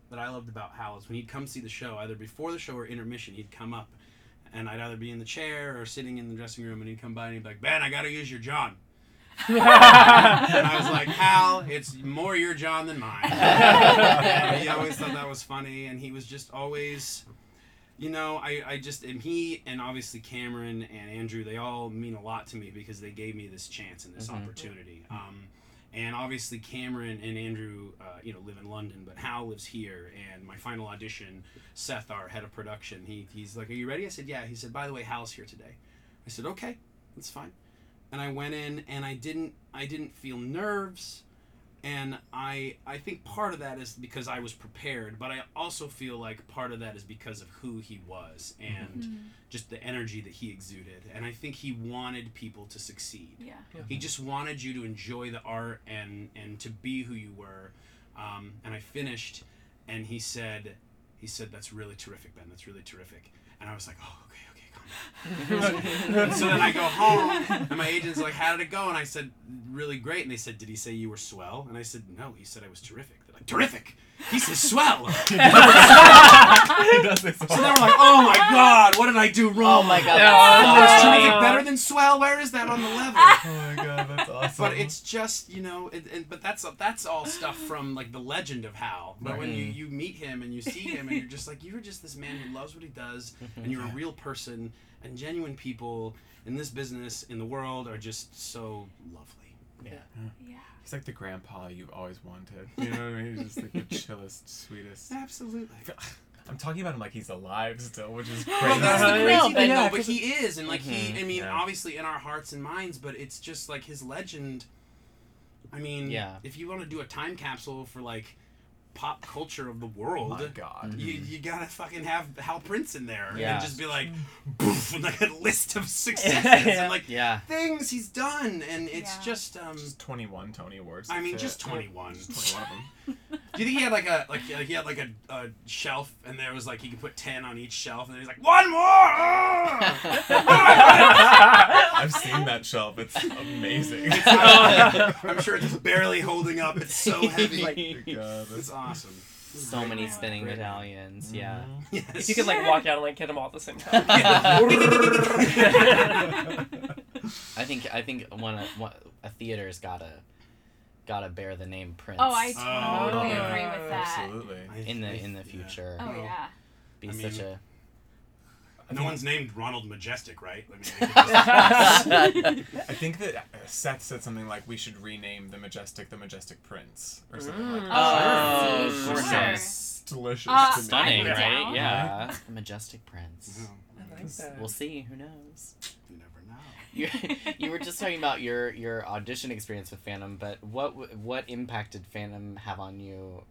that I loved about Hal is when he'd come see the show, either before the show or intermission, he'd come up, and I'd either be in the chair or sitting in the dressing room, and he'd come by and he'd be like, "Ben, I gotta use your John." and I was like, Hal, it's more your John than mine. and he always thought that was funny, and he was just always, you know, I, I just, and he, and obviously Cameron and Andrew, they all mean a lot to me because they gave me this chance and this Mhm. opportunity. Um, and obviously Cameron and Andrew, uh, you know, live in London, but Hal lives here. And my final audition, Seth, our head of production, he, he's like, "Are you ready?" I said, "Yeah." He said, "By the way, Hal's here today." I said, "Okay, that's fine." and I went in and I didn't I didn't feel nerves and I I think part of that is because I was prepared but I also feel like part of that is because of who he was and Mhm. just the energy that he exuded. And I think he wanted people to succeed. Yeah. he just wanted you to enjoy the art and and to be who you were. Um, and I finished and he said he said that's really terrific Ben. That's really terrific. And I was like oh okay so then I go home, and my agent's like, "How did it go?" And I said, "Really great." And they said, "Did he say you were swell?" And I said, "No, he said I was terrific." They're like, "Terrific." He says swell. He does say So they were like, "Oh my god, what did I do oh wrong?" Oh my God, Yeah, that's is terrific better than swell? Where is that on the level? Oh my god, that's awesome. But it's just you know, it, it, but that's that's all stuff from like the legend of Hal. But when you, mm. you meet him and you see him and you're just like you're just this man who loves what he does and you're a real person and genuine people in this business in the world are just so lovely. Yeah. Yeah. He's like the grandpa you've always wanted. You know what I mean? He's just like the chillest, sweetest. Absolutely. I'm talking about him like he's alive still, which is crazy. Well, that's the crazy No, thing, but- though. yeah, But 'cause- he is, and like he, mm-hmm. I mean, Yeah. obviously in our hearts and minds, but it's just like his legend. I mean, Yeah. if you want to do a time capsule for like pop culture of the world, my God. you, you gotta fucking have Hal Prince in there Yeah. and just be like, boof, and like a list of successes Yeah. and like Yeah. things he's done, and it's Yeah. just um. Just 21 Tony Awards. I mean, fit. just twenty one. Just 21 of them. Do you think he had like a like, like he had like a, a shelf and there was like he could put ten on each shelf and then he's like one more. Ah! I've seen that shelf. It's amazing. I'm sure it's barely holding up. It's so heavy. God, It's awesome. So many spinning medallions. Yeah. Yes. If you could like walk out and like hit them all at the same time. I think I think one, one a theater's gotta gotta bear the name Prince. Oh, I Oh, totally yeah. agree with that. Absolutely. in the in the Yeah. future. Oh yeah. Be I such mean- a No one's named Ronald Majestic, right? I mean, they could I think that uh, Seth said something like we should rename the Majestic the Majestic Prince or something like that. Oh, Sure. gorgeous. Sounds delicious Uh, to me. stunning, right? down. Yeah. A majestic prince. I like that. We'll see. Who knows? you never know. You, you were just talking about your your audition experience with Phantom, but what what impact did Phantom have on you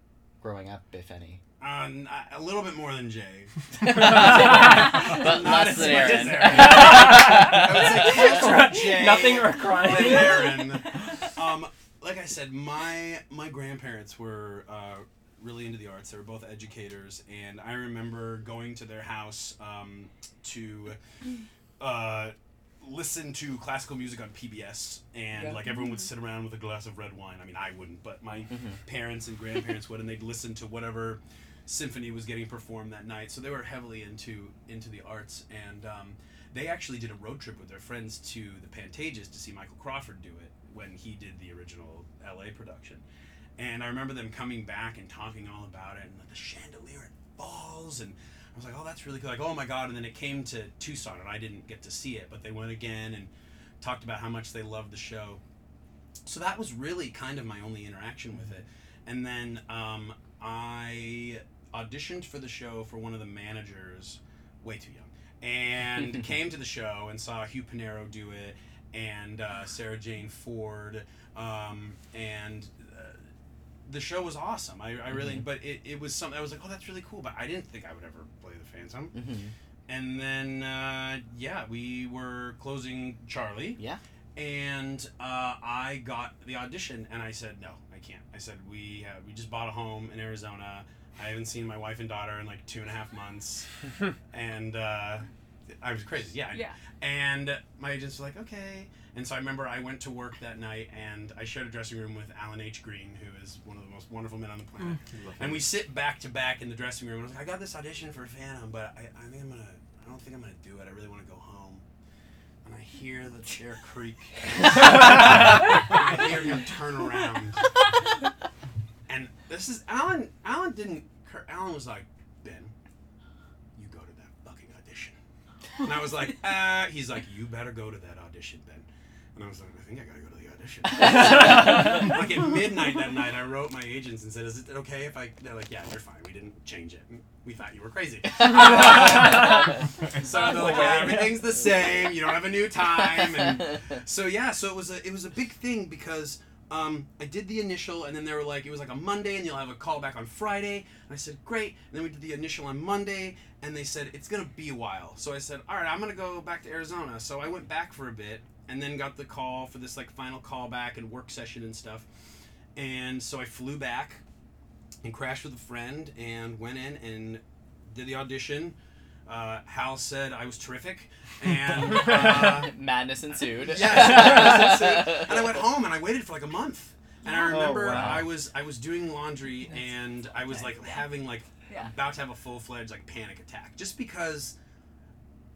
growing up, if any? Uh, n- a little bit more than Jay. but Not less as than much as Erin. Erin. I would say Jay Nothing or crying. Erin. Um, like I said, my my grandparents were uh, really into the arts. They were both educators, and I remember going to their house um, to uh, listen to classical music on PBS, and Yeah. like everyone would sit around with a glass of red wine. I mean, I wouldn't, but my parents and grandparents would, and they'd listen to whatever symphony was getting performed that night. So they were heavily into into the arts, and um, they actually did a road trip with their friends to the Pantages to see Michael Crawford do it when he did the original LA production. And I remember them coming back and talking all about it, and the chandelier it falls, and I was like, oh, that's really cool. Like, oh my god! And then it came to Tucson, and I didn't get to see it, but they went again and talked about how much they loved the show. So that was really kind of my only interaction with it. And then um, I auditioned for the show for one of the managers, way too young, and came to the show and saw Hugh Panaro do it, and uh, Sara Jean Ford, um, and the show was awesome. I, I really, Mhm. but it, it was something I was like, oh, that's really cool. But I didn't think I would ever play the Phantom. Mhm. And then, uh, yeah, we were closing Charlie. Yeah. And uh, I got the audition, and I said no, I can't. I said we uh, we just bought a home in Arizona. I haven't seen my wife and daughter in like two and a half months, and uh, I was crazy. Yeah. Yeah. And my agents were like, okay. And so I remember I went to work that night, and I shared a dressing room with Alan H. Green, who is one of the most wonderful men on the mm. planet. Love And we sit back to back in the dressing room. And I was like, I got this audition for Phantom, but I, I think I'm gonna. I don't think I'm gonna do it. I really want to go home. And I hear the chair creak. I hear him turn around. And this is Alan. Alan didn't. cur- Alan was like, Ben, you go to that fucking audition. And I was like, ah. He's like, you better go to that audition, Ben. And I was like, I think I gotta go to the audition. like at midnight that night, I wrote my agents and said, "Is it okay if I?" They're like, "Yeah, you're fine. We didn't change it. We thought you were crazy." so they're like, yeah, "Everything's the same. You don't have a new time." And so yeah, so it was a it was a big thing because um, I did the initial, and then they were like, it was like a Monday, and you'll have a call back on Friday. And I said, great. And then we did the initial on Monday, and they said it's gonna be a while. So I said, all right, I'm gonna go back to Arizona. So I went back for a bit, and then got the call for this like final callback and work session and stuff. And so I flew back and crashed with a friend and went in and did the audition. Uh, Hal said I was terrific, and uh, Madness ensued. Yes, madness ensued. and I went home and I waited for like a month. And I Oh, remember wow. I was I was doing laundry and I was like having like Yeah. about to have a full fledged like panic attack just because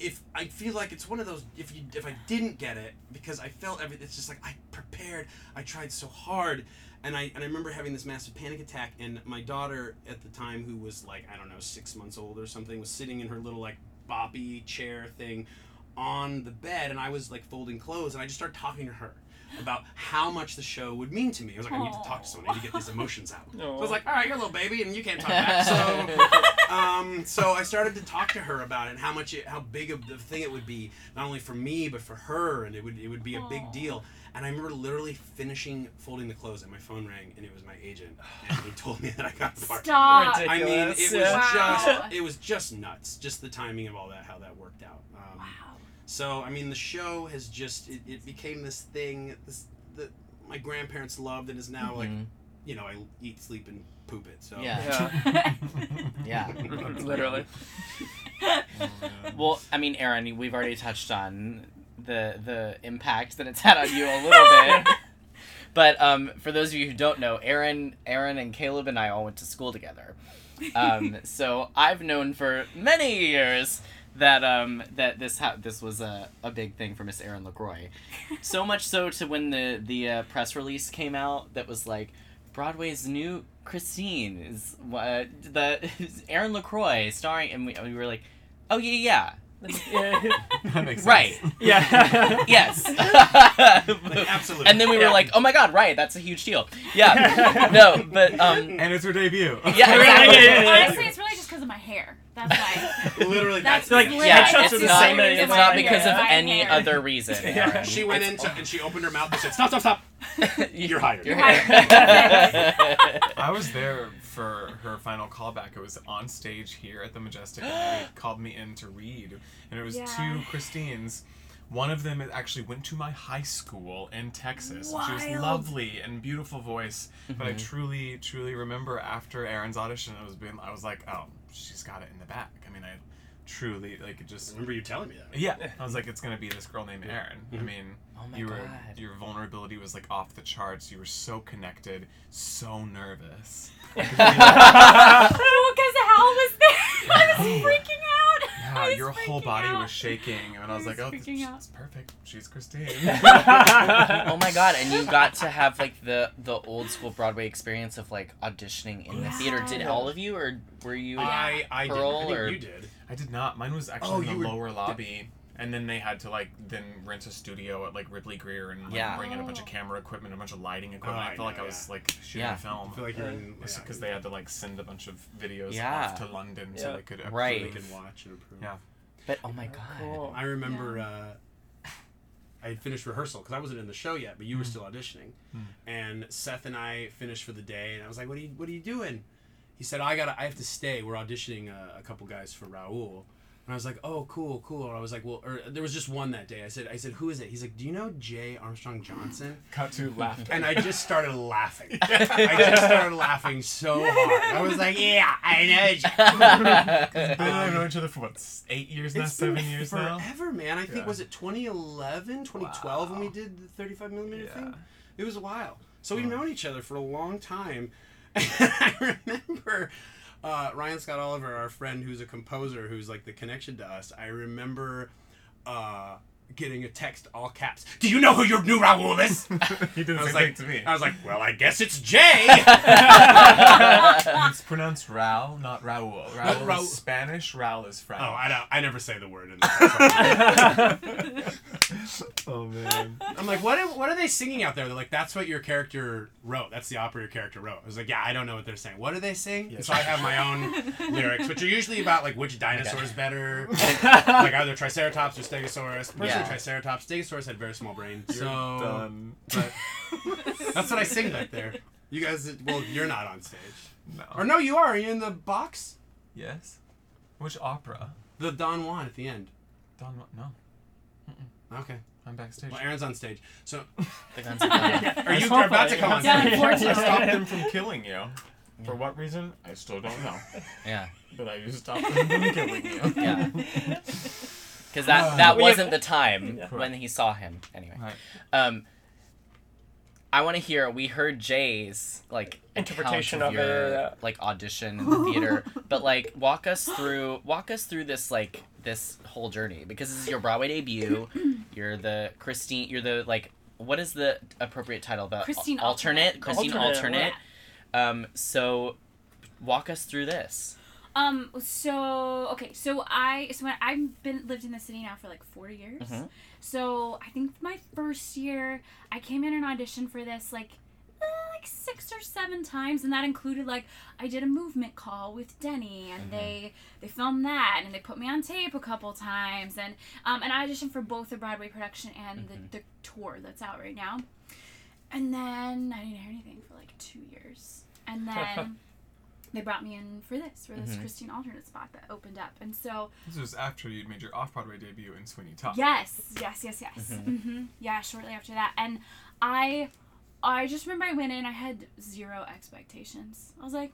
if I feel like it's one of those if you if I didn't get it because I felt everything it's just like I prepared I tried so hard and I and I remember having this massive panic attack and my daughter at the time who was like I don't know six months old or something was sitting in her little like boppy chair thing on the bed and I was like folding clothes and I just started talking to her about how much the show would mean to me. I was like, I need to talk to someone. I need to get these emotions out. So I was like, all right, you're a little baby and you can't talk back. So um, so I started to talk to her about it and how much it, how big of the thing it would be, not only for me but for her, and it would it would be a big deal. And I remember literally finishing folding the clothes, and my phone rang, and it was my agent, and he told me that I got the part. Stop. I mean, it was Wow. just it was just nuts, just the timing of all that, how that worked out. Um, wow. So I mean, the show has just it, it became this thing this that my grandparents loved, and is now like, Mhm. you know, I eat, sleep, and poop it. So Yeah. Yeah. Literally. well, I mean, Erin, we've already touched on the the impact that it's had on you a little bit. but um, for those of you who don't know, Erin, Erin, and Caleb and I all went to school together. Um, so I've known for many years that um, that this ha- this was a, a big thing for Miss Erin LaCroix. So much so to when the the uh, press release came out that was like Broadway's new Christine is uh, the Erin LaCroix starring, and we, we were like, oh yeah yeah. That makes sense. Right. Yeah. yes. Absolutely. And then we were like, oh my god, right, that's a huge deal. Yeah. no, but um And it's her debut. Yeah, Yeah, exactly. yeah, yeah. Honestly, it's really just because of my hair. That's why. Literally That's that's like, literally Yeah, Headshots it's are the not, same it's my not hair. because of My any hair. other reason. Erin. She went into and she opened her mouth and said, "Stop! Stop! Stop! You're hired." You're hired. I was there for her final callback. It was on stage here at the Majestic, and they called me in to read. And it was Yeah. two Christines. One of them actually went to my high school in Texas. and She was Wild. lovely and beautiful voice. But I Mhm. truly, truly remember after Erin's audition, it was being, I was like, oh, she's got it in the bag. I mean, I truly like it just. remember you telling me that. Yeah, I was like, it's gonna be this girl named Erin. I Mhm. mean, Oh my you were God. your vulnerability was like off the charts. You were so connected, so nervous. Because Hal was there. I was freaking out. I Yeah, was your whole body out. was shaking, and I was, was like, "Oh, freaking she's perfect. She's Christine." oh my god, and you got to have like the the old school Broadway experience of like auditioning in the theater. Did all of you or were you I I did. Pearl I think or you did. I did not. Mine was actually Oh, in you the were- lower lobby, and then they had to like then rent a studio at like Ripley Grier and like, Yeah. bring in a bunch of oh. camera equipment, a bunch of lighting equipment. Oh, I I felt like know, I was like shooting Yeah. a film. I feel like you're in- yeah. because they had to like send a bunch of videos Yeah. off to London so they could approve. Right. They could watch and approve. Yeah. But oh my god. Cool. I remember uh, I had finished rehearsal because I wasn't in the show yet, but you were mm-hmm. still auditioning. Hmm. And Seth and I finished for the day, and I was like, "What are you What are you doing?" He said, "I got. I have to stay. We're auditioning a, a couple guys for Raul." And I was like, "Oh, cool, cool." And I was like, "Well," or there was just one that day. I said, "I said, who is it?" He's like, "Do you know Jay Armstrong Johnson?" Cut to laughter. And I just started laughing. I just started laughing so hard. I was like, "Yeah, I know." Jay." They've known um, each other for what, eight years now, seven years now. forever, man. I think Yeah. was it 2011, 2012 when we did the 35 millimeter thing. It was a while. So we've known each other for a long time. And I remember uh, Ryan Scott Oliver, our friend who's a composer, who's like the connection to us. I remember uh, getting a text, all caps. Do you know who your new Raul is? he did the I was same like, thing to me. I was like, well, I guess it's Jay. it's pronounced Raul, not Raul. Raul Raul. is Spanish. Raul is French. Oh, I don't. I never say the word in this. oh man. I'm like, what? Are, what are they singing out there? They're like, that's what your character wrote. That's the opera your character wrote. I was like, yeah, I don't know what they're saying. What do they sing? And so I have my own lyrics, which are usually about like which dinosaur is better, like either Triceratops or Stegosaurus. Personally, Yeah. Triceratops. Stegosaurus had very small brains. You're so done. But that's what I sing back there. You guys, well, you're not on stage, No. or no, you are. Are you in the box? Yes. Which opera? The Don Juan at the end. Don. Juan? No. Okay. I'm backstage. Well, Aaron's on stage. So, are you are about to come on Yeah, stage? I stopped them from killing you. For what reason? I still don't know. Yeah. But I just stopped them from killing you. Yeah. Because that that wasn't the time Yeah. when he saw him. Anyway. Right. Um I want to hear. We heard Jay's like Interpretation account of it, yeah. like audition in the theater, but like walk us through walk us through this like this whole journey because this is your Broadway debut. You're the Christine. You're the like what is the appropriate title? The Christine alternate. Alternate. Christine Alternate, alternate. Um. So walk us through this. Um. So okay. So I. So when I've been lived in the city now for like four years. Mhm. So I think my first year, I came in and auditioned for this like, uh, like six or seven times, and that included like I did a movement call with Denny, and Mm-hmm. they they filmed that, and they put me on tape a couple times, and um, and I auditioned for both the Broadway production and Mm-hmm. the, the tour that's out right now. And then I didn't hear anything for like two years, and then they brought me in for this for this Mhm. Christine alternate spot that opened up, and so This was after you'd made your off Broadway debut in Sweeney Todd. Yes, yes, yes, yes. Mhm. hmm Yeah, shortly after that, and I, I just remember I went in. I had zero expectations. I was like,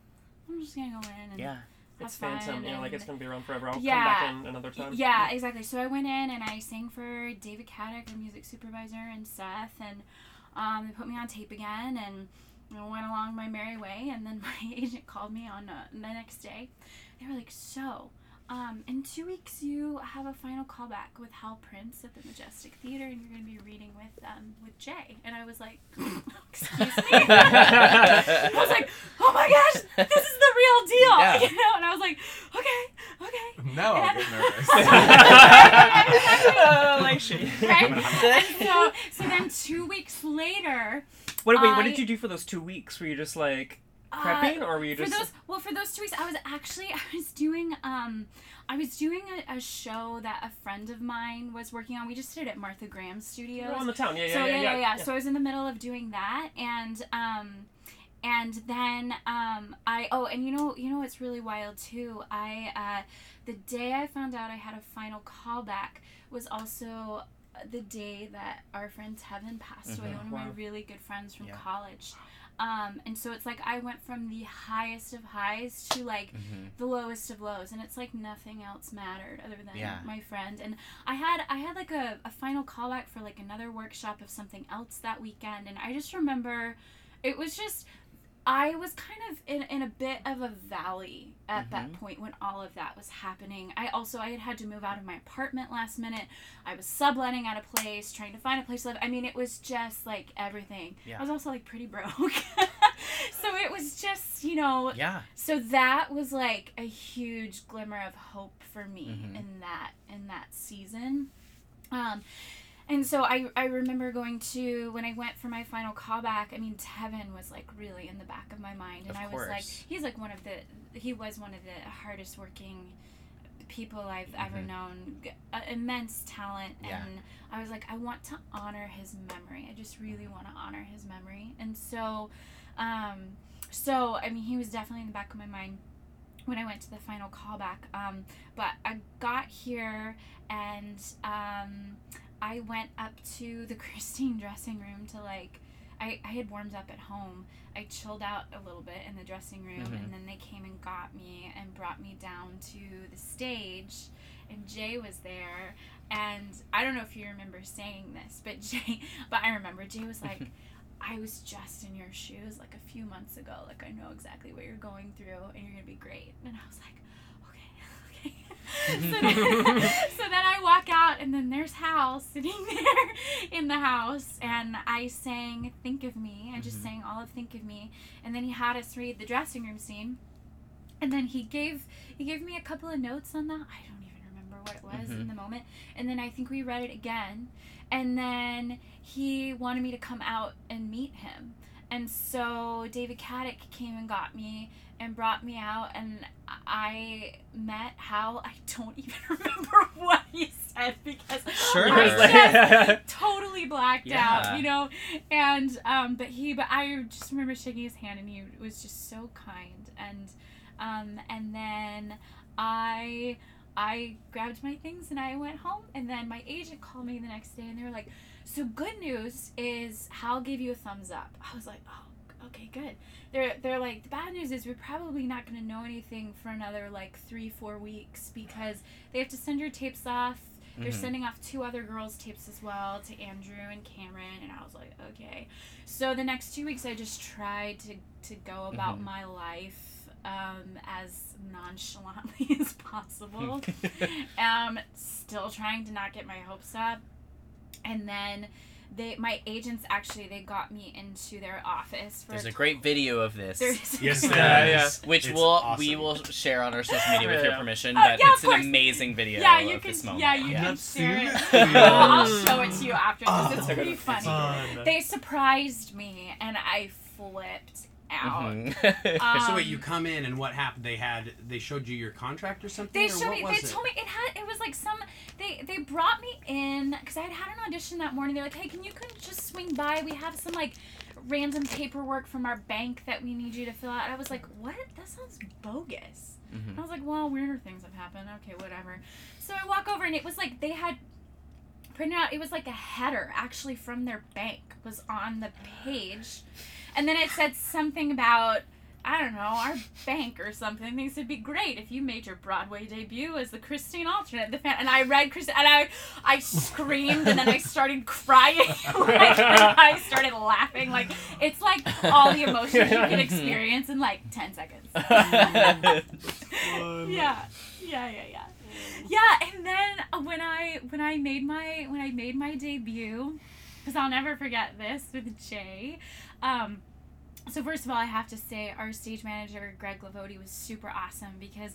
I'm just gonna go in and Yeah. It's fun. Phantom, you know, like it's gonna be around forever. I'll yeah, come back in another time. Yeah, exactly. So I went in and I sang for David Caddick, the music supervisor, and Seth, and um, they put me on tape again, and I went along my merry way. And then my agent called me on uh, the next day. They were like, "So, um, in two weeks, you have a final callback with Hal Prince at the Majestic Theater, and you're going to be reading with um, with Jay." And I was like, "Excuse me." I was like, "Oh my gosh, this is the real deal," Yeah. you know. And I was like, "Okay, okay." Now I'll And- get nervous. Uh, like she. Right? So, so then two weeks later. Wait, wait, what did you do for those two weeks? Were you just like uh, prepping, or were you for just? those? Well, for those two weeks, I was actually I was doing um I was doing a, a show that a friend of mine was working on. We just did it at Martha Graham Studios. Oh, in the town. Yeah, yeah, so, yeah, yeah, yeah, yeah. So I was in the middle of doing that, and um, and then um, I oh, and you know, you know what's really wild too. I uh, the day I found out I had a final callback was also the day that our friend Tevin passed away. Mhm. One of my really good friends from Yeah. college. Um, and so it's like I went from the highest of highs to like Mhm. the lowest of lows, and it's like nothing else mattered other than Yeah. my friend. And I had I had like a, a final callback for like another workshop of something else that weekend, and I just remember it was just I was kind of in, in a bit of a valley at that Mhm. point when all of that was happening. I also I had had to move out of my apartment last minute. I was subletting at a place, trying to find a place to live. I mean, it was just like everything. Yeah. I was also like pretty broke. so it was just, you know, Yeah. so that was like a huge glimmer of hope for me Mhm. in that in that season. Um and so I, I remember going to when I went for my final callback. I mean, Tevin was like really in the back of my mind, and Of I was like, he's like one of the he was one of the hardest working people I've ever Mhm. known. Uh, immense talent, Yeah. and I was like, I want to honor his memory. I just really want to honor his memory, and so, um, so I mean, he was definitely in the back of my mind when I went to the final callback. Um, but I got here and um, I went up to the Christine dressing room to like. I, I had warmed up at home. I chilled out a little bit in the dressing room, Mhm. and then they came and got me and brought me down to the stage. And Jay was there, and I don't know if you remember saying this, but Jay, but I remember Jay was like, I was just in your shoes like a few months ago. Like I know exactly what you're going through, and you're gonna be great. And I was like. so, then, so then I walk out, and then there's Hal sitting there in the house, and I sang "Think of Me." I just Mhm. sang all of "Think of Me," and then he had us read the dressing room scene, and then he gave he gave me a couple of notes on that. I don't even remember what it was in Mhm. the moment, and then I think we read it again, and then he wanted me to come out and meet him. And so David Caddick came and got me and brought me out, and I met Hal. I don't even remember what he said because Sure. I just totally blacked Yeah. out, you know. And um, but he, but I just remember shaking his hand, and he was just so kind. And um, and then I I grabbed my things and I went home. And then my agent called me the next day, and they were like, "So good news is Hal gave you a thumbs up." I was like, "Oh, okay, good." They're they're like, "The bad news is we're probably not going to know anything for another like three four weeks because they have to send your tapes off." They're Mhm. sending off two other girls' tapes as well to Andrew and Cameron, and I was like, okay. So the next two weeks, I just tried to, to go about Mhm. my life um, as nonchalantly as possible. um, still trying to not get my hopes up. And then they, my agents actually, they got me into their office for There's a great video of this. There's- Yes, there is. Which we'll awesome. we will share on our social media with your Yeah. permission, Uh, but yeah, it's an amazing video Yeah, you of can. this moment. Yeah, you yeah. can Not share it. seriously. I'll show it to you after this. Oh, it's pretty it's funny. fun. They surprised me, and I flipped out. so Um, wait, you come in and what happened? They had they showed you your contract or something. They or showed what me. was They it? told me it had. It was like some. They they brought me in because I had had an audition that morning. They're like, "Hey, can you come just swing by? We have some like random paperwork from our bank that we need you to fill out." And I was like, "What? That sounds bogus." Mhm. I was like, "Well, weirder things have happened. Okay, whatever." So I walk over and it was like they had printed out. It was like a header actually from their bank was on the page, and then it said something about. I don't know, our bank or something thinks it'd be great if you made your Broadway debut as the Christine alternate. The fan, and I read Christine, and I, I screamed, and then I started crying, like, I started laughing. Like it's like all the emotions you can experience in like ten seconds. yeah, yeah, yeah, yeah. Yeah, and then when I when I made my when I made my debut, because I'll never forget this with Jay. Um, so first of all, I have to say our stage manager Greg Lavodi was super awesome because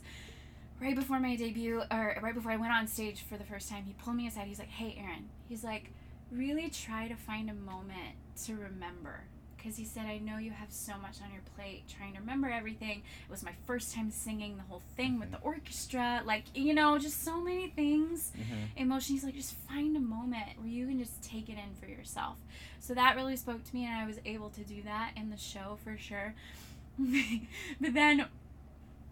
right before my debut or right before I went on stage for the first time, he pulled me aside. He's like, "Hey, Erin," he's like, "really try to find a moment to remember." Because he said, I know you have so much on your plate trying to remember everything. It was my first time singing the whole thing with the orchestra. Like, you know, just so many things. Emotion. He's like, just find a moment where you can just take it in for yourself. So that really spoke to me, and I was able to do that in the show for sure. but then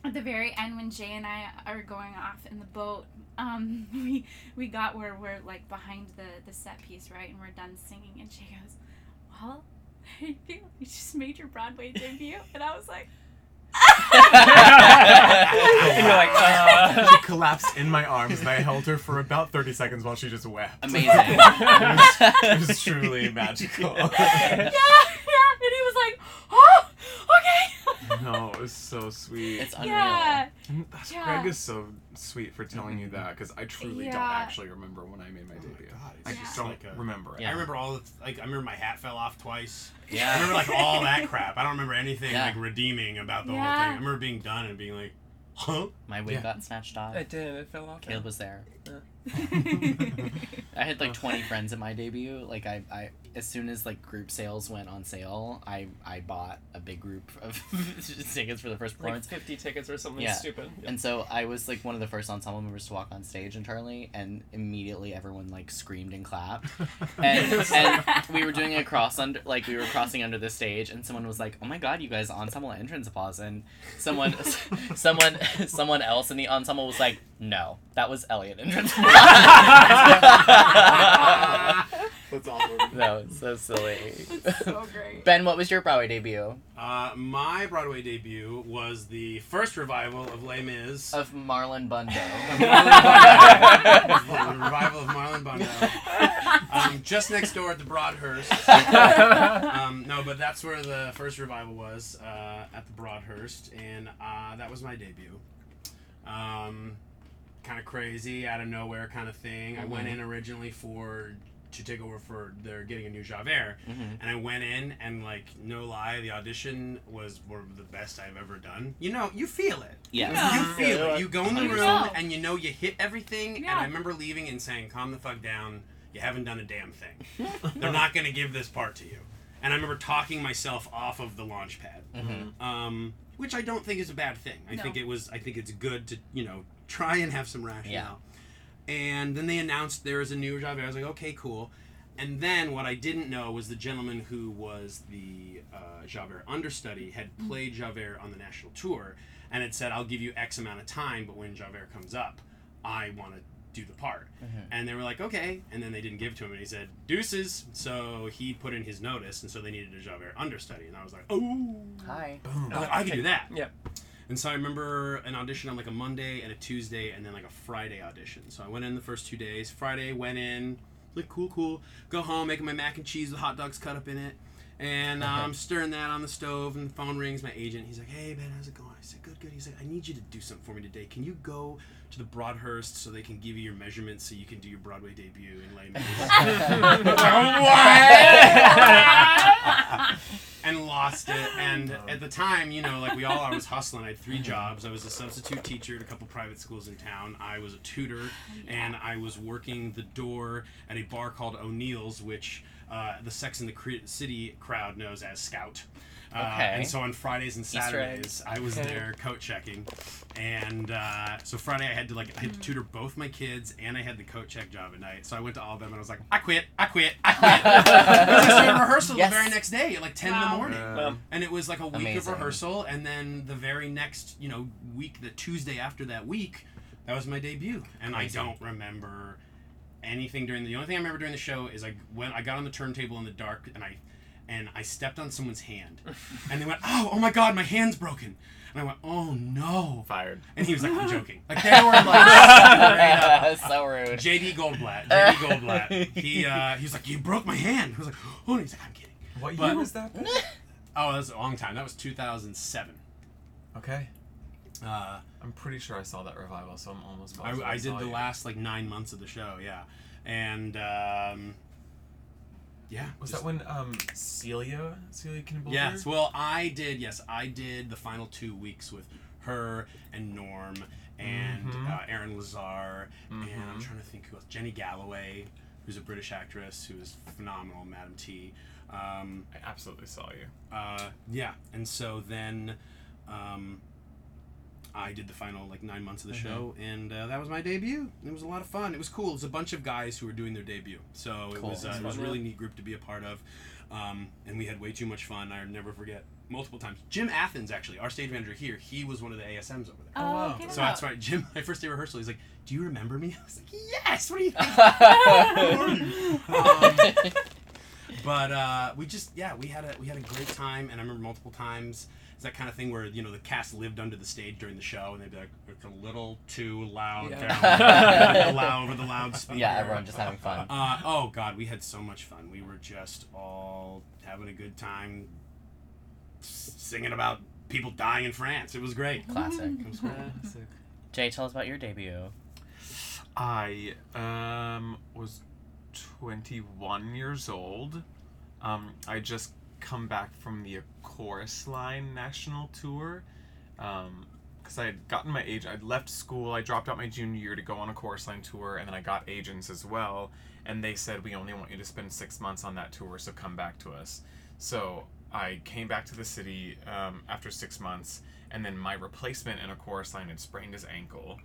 at the very end when Jay and I are going off in the boat, um, we we got where we're like behind the the set piece, right, and we're done singing, and she goes, "Well, how do you? You just made your Broadway debut," and I was like. and you're like, uh. she collapsed in my arms, and I held her for about thirty seconds while she just wept. Amazing. it, was, it was truly magical. yeah, yeah, and he was like, "Oh, okay." No, it was so sweet. It's unreal. Yeah. That's- Yeah. Greg is so sweet for telling you mm-hmm. that because I truly don't actually remember when I made my oh debut. I just don't like a- remember it. I remember all the like I remember my hat fell off twice. Yeah. I remember like all that crap. I don't remember anything Yeah. like redeeming about the whole thing. I remember being done and being like, huh? My wig Yeah. got snatched off. It did. It fell off. Caleb was there. Yeah. I had like 20 friends at my debut. Like I, I as soon as like group sales went on sale, I I bought a big group of tickets for the first Like performance. 50 tickets or something yeah. stupid. Yeah. And so I was like one of the first ensemble members to walk on stage in Charlie, and immediately everyone like screamed and clapped. And, and we were doing a cross under, like we were crossing under the stage, and someone was like, "Oh my god, you guys ensemble entrance applause!" And someone, someone, someone else in the ensemble was like, "No, that was Elliot entrance applause." That's awesome. No, it's so silly. It's so great. Ben, what was your Broadway debut? Uh, my Broadway debut was the first revival of Les Mis. Of Marlon Bundo. the revival of Marlon Bundo. Um, just next door at the Broadhurst. um, no, but that's where the first revival was uh, at the Broadhurst, and uh, that was my debut. Um, kind of crazy, out of nowhere kind of thing. I went Mhm. in originally for to take over for they're getting a new Javert, Mhm. and I went in and like no lie, the audition was one of the best I've ever done. You know, you feel it. Yes. You feel Yeah. it. You go in the You room know. and you know you hit everything. yeah. And I remember leaving and saying, "Calm the fuck down. You haven't done a damn thing. They're not gonna give this part to you." And I remember talking myself off of the launch pad, Mhm. um, which I don't think is a bad thing. I No. think it was. I think it's good to you know try and have some rationale. And then they announced there was a new Javert. I was like, okay, cool. And then what I didn't know was the gentleman who was the uh, Javert understudy had played Javert on the national tour and had said, I'll give you X amount of time, but when Javert comes up, I want to do the part. Mhm. And they were like, okay. And then they didn't give it to him, and he said, deuces. So he put in his notice, and so they needed a Javert understudy. And I was like, oh. Hi. I, was like, I can do that. Yeah. And so I remember an audition on like a Monday and a Tuesday and then like a Friday audition. So I went in the first two days. Friday went in, like cool, cool. Go home, making my mac and cheese with hot dogs cut up in it. And I'm stirring that on the stove, and the phone rings. My agent, he's like, "Hey man, how's it going?" I said, "Good, good." He's like, "I need you to do something for me today. Can you go to the Broadhurst so they can give you your measurements so you can do your Broadway debut in Les Mis?" I was like, "What?" and lost it. And at the time, you know, like we all, I was hustling. I had three jobs. I was a substitute teacher at a couple private schools in town. I was a tutor, and I was working the door at a bar called O'Neill's, which uh, the Sex and the Cri- City crowd knows as Scout. Uh, And so on Fridays and Saturdays. I was Okay. there coat checking, and uh, so Friday I had to like I had to tutor both my kids, and I had the coat check job at night. So I went to all of them and I was like, I quit, I quit, I quit. Because I started rehearsal Yes. the very next day at like ten in the morning, Wow. and it was like a week Amazing. of rehearsal, and then the very next you know week, the Tuesday after that week, that was my debut, and Amazing. I don't remember anything during the, the only thing I remember during the show is I when I got on the turntable in the dark and I and I stepped on someone's hand. And they went oh oh my god my hand's broken. And I went oh no. Fired. And he was like I'm joking. Like they were like. So rude. JD Goldblatt JD Goldblatt. He uh, he was like you broke my hand. I was like oh and he's like I'm kidding. What But- year was that? oh that was a long time. That was 2007 Okay. uh, I'm pretty sure I saw that revival, so I'm almost positive I, I did the you. last like nine months of the show yeah. And um, yeah Was that when um Celia Celia Keenan-Bolger? Yes. Well, I did. Yes, I did the final two weeks with her and Norm and Mhm. uh, Aaron Lazar and I'm Mhm. trying to think who else. Jenny Galloway, who's a British actress who is phenomenal. Madam T. Um, I absolutely saw you. uh, yeah, and so then. Um, I did the final like nine months of the Mhm. show, and uh, that was my debut. It was a lot of fun. It was cool. It was a bunch of guys who were doing their debut, so it Cool. was uh, it was a really neat group to be a part of, um, and we had way too much fun. I'll never forget multiple times. Jim Athens, actually, our stage manager here, he was one of the ASMs over there. Oh, wow. get So that's right. Jim, my first day rehearsal, he's like, "Do you remember me?" I was like, "Yes." What do you think? Who are you? Um, but uh, we just yeah we had a we had a great time and I remember multiple times it's that kind of thing where you know the cast lived under the stage during the show and they'd be like it's a little too loud Yeah. down loud over the loudspeaker Yeah, everyone just having fun. uh, oh god we had so much fun we were just all having a good time singing about people dying in France it was great Classic. it was great. Jay, tell us about your debut. I um was 21 years old. Um, I just come back from the Chorus Line national tour. Um, because I had gotten my age, I'd left school, I dropped out my junior year to go on a chorus line tour, and then I got agents as well. And they said, We only want you to spend six months on that tour, so come back to us. So I came back to the city um, after six months, and then my replacement in a chorus line had sprained his ankle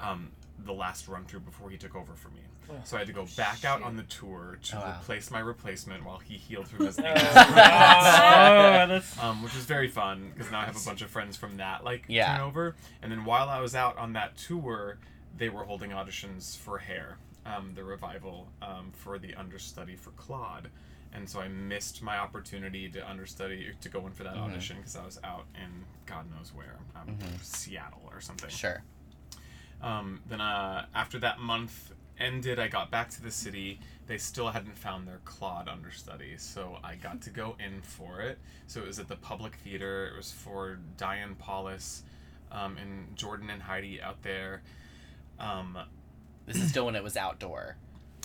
um, the last run through before he took over for me. Oh, So I had to go back out on the tour to Oh, wow. replace my replacement while he healed from his Oh, ankle. that's- um, which was very fun because now I have a bunch of friends from that like Yeah. turnover. And then while I was out on that tour, they were holding auditions for Hair, um, the revival um, for the understudy for Claude. And so I missed my opportunity to understudy to go in for that Mhm. audition because I was out in God knows where, um, Mhm. Seattle or something. Sure. Um, then uh, after that month ended, I got back to the city. They still hadn't found their Claude understudy, so I got to go in for it. So it was at the Public Theater. It was for Diane Paulus um, and Jordan and Heidi out there. Um, This is still when it was outdoor.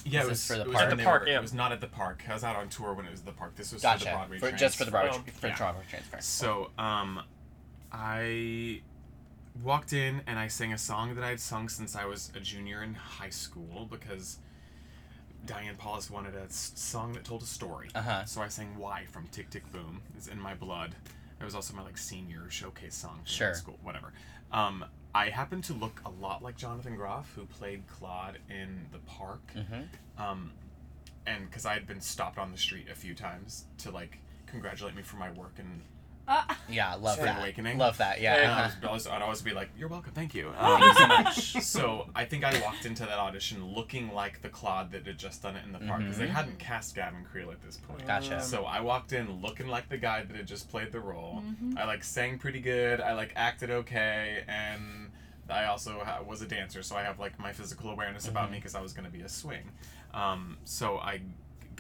yeah, This it is was for the it was park. when they were- It was not at the park. I was out on tour when it was the park. This was for the Broadway For- just for the Broadway- transfer. for the Broadway transfer. So, um, I walked in and I sang a song that I had sung since I was a junior in high school because Diane Paulus wanted a s- song that told a story. Uh-huh. So I sang "Why" from Tick Tick Boom. It's in my blood. It was also my like senior showcase song. from Sure. high School, whatever. Um, I happen to look a lot like Jonathan Groff, who played Claude in The Park. Mhm. Um, and because I had been stopped on the street a few times to like congratulate me for my work and Yeah, love Spring that. Awakening. Love that, yeah. And I Uh-huh. was, I was, I'd always be like, "You're welcome, thank you." Thank you so much. so I think I walked into that audition looking like the Claude that had just done it in the park because they Mhm. hadn't cast Gavin Creel at this point. Gotcha. So I walked in looking like the guy that had just played the role. Mhm. I like sang pretty good. I like acted okay, and I also ha- was a dancer, so I have like my physical awareness about Mhm. me because I was going to be a swing. Um, so I,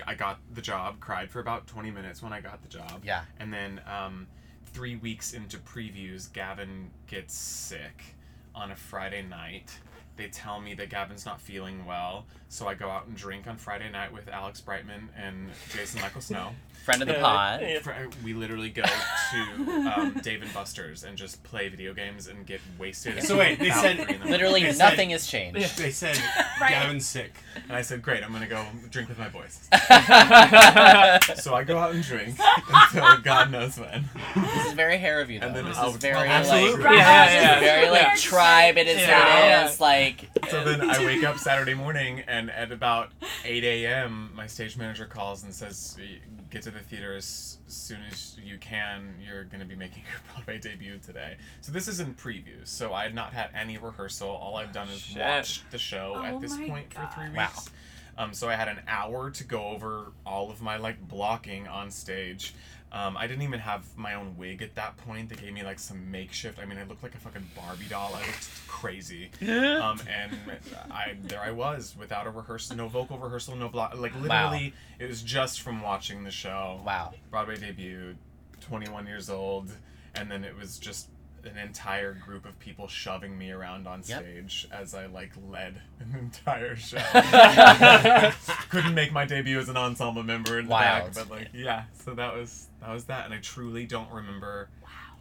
I got the job. Cried for about twenty minutes when I got the job. Yeah. And then um, three weeks into previews, Gavin gets sick on a Friday night. they tell me that Gavin's not feeling well, so I go out and drink on Friday night with Alex Brightman and Jason Michael Snow. Friend of the pod. We literally go to um, Dave and Buster's and just play video games and get wasted. So wait, they about said- the. Literally They said- nothing has changed. They said Right. Gavin's sick. And I said, great, I'm going to go drink with my boys. so I go out and drink until God knows when. This is very hair of you, though. And then this I'll- is very Absolutely. like, Yeah, yeah, yeah. very like tribe. It is. Yeah. It is Like, So then I wake up Saturday morning, and at about 8 a.m., my stage manager calls and says, "Get to the theater as soon as you can. You're going to be making your Broadway debut today." So this is in previews. So I had not had any rehearsal. All I've done is Shit. watch the show Oh at this my point for three weeks. Wow. weeks. Um, so I had an hour to go over all of my like blocking on stage. Um, I didn't even have my own wig at that point. They gave me like some makeshift. I mean, I looked like a fucking Barbie doll. I looked crazy. Um, and I there I was without a rehearsal, no vocal rehearsal, no block. Like literally, it was just from watching the show. wow. Broadway debut, 21 years old, and then it was just an entire group of people shoving me around on Yep. stage as I like led an entire show. Couldn't make my debut as an ensemble member in the Wild. back, but like yeah, so that was that was that, and I truly don't remember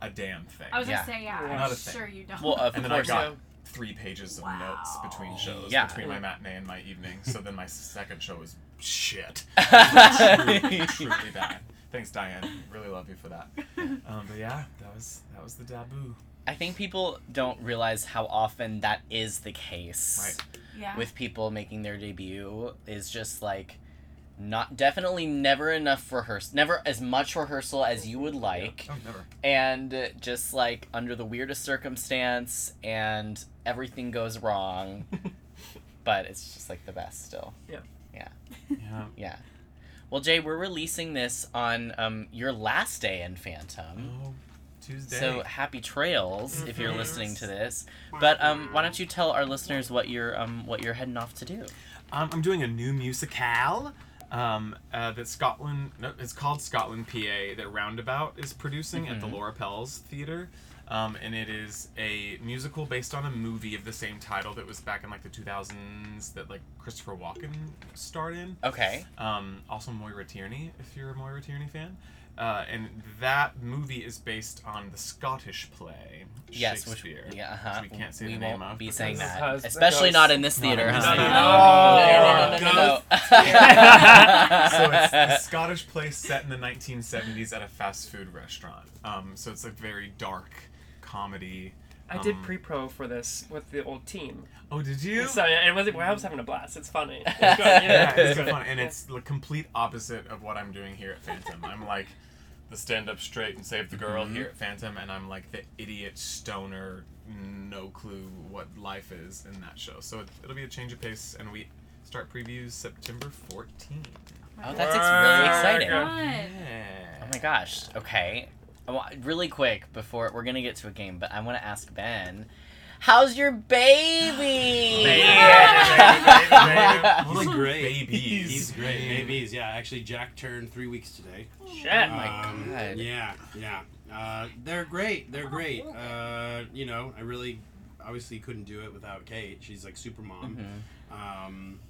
a damn thing. I was Yeah. gonna say, yeah, Not I'm a thing. sure you don't. Well, of and then I course. got three pages of notes between shows, Yeah. between my matinee and my evening. So then my second show was shit. Was truly, truly bad. Thanks, Diane. Really love you for that. Um, but yeah, that was that was the taboo. I think people don't realize how often that is the case. Right. yeah. with people making their debut is just like not definitely never enough rehearsal never as much rehearsal as you would like Oh, never. and just like under the weirdest circumstance and everything goes wrong but it's just like the best still Yeah. yeah Yeah. yeah well jay we're releasing this on um, your last day in phantom Oh, Tuesday. so happy trails if you're Mhm. listening to this but um, why don't you tell our listeners what you're um, what you're heading off to do Um, I'm doing a new musicale. Um, uh, that Scotland, no, it's called Scotland PA. That Roundabout is producing at the Mhm. Laura Pels Theater, um, and it is a musical based on a movie of the same title that was back in like the 2000s that like Christopher Walken starred in. okay Um, also Maura Tierney, if you're a Maura Tierney fan. Uh, and that movie is based on the Scottish play Yes, which Shakespeare. yeah, uh-huh. which we can't say we the won't name of. be saying because- that, especially not in this theater. in this huh? theater. No, no, no, no, no, no. so it's a Scottish play set in the 1970s at a fast food restaurant. Um, so it's a very dark comedy. I did um, pre-pro for this with the old team. Oh, did you? So yeah, it was. Well, I was having a blast. It's funny. It's good, yeah. yeah, it's fun, and it's the complete opposite of what I'm doing here at Phantom. I'm like the stand up straight and save the girl Mhm. here at Phantom, and I'm like the idiot stoner, no clue what life is in that show. So it, it'll be a change of pace, and we start previews September 14th. Oh, that's ex- really exciting. Fun. Oh my gosh. Okay. I wa- Really quick before we're gonna get to a game, but I want to ask Ben, how's your baby? He's great. Babies. He's great. Babies. Yeah, actually, Jack turned three weeks today. Shit. Oh my Um, God. Yeah, yeah. Uh, they're great. They're great. Uh, you know, I really, obviously, couldn't do it without Kate. She's like super mom. Mhm. Um,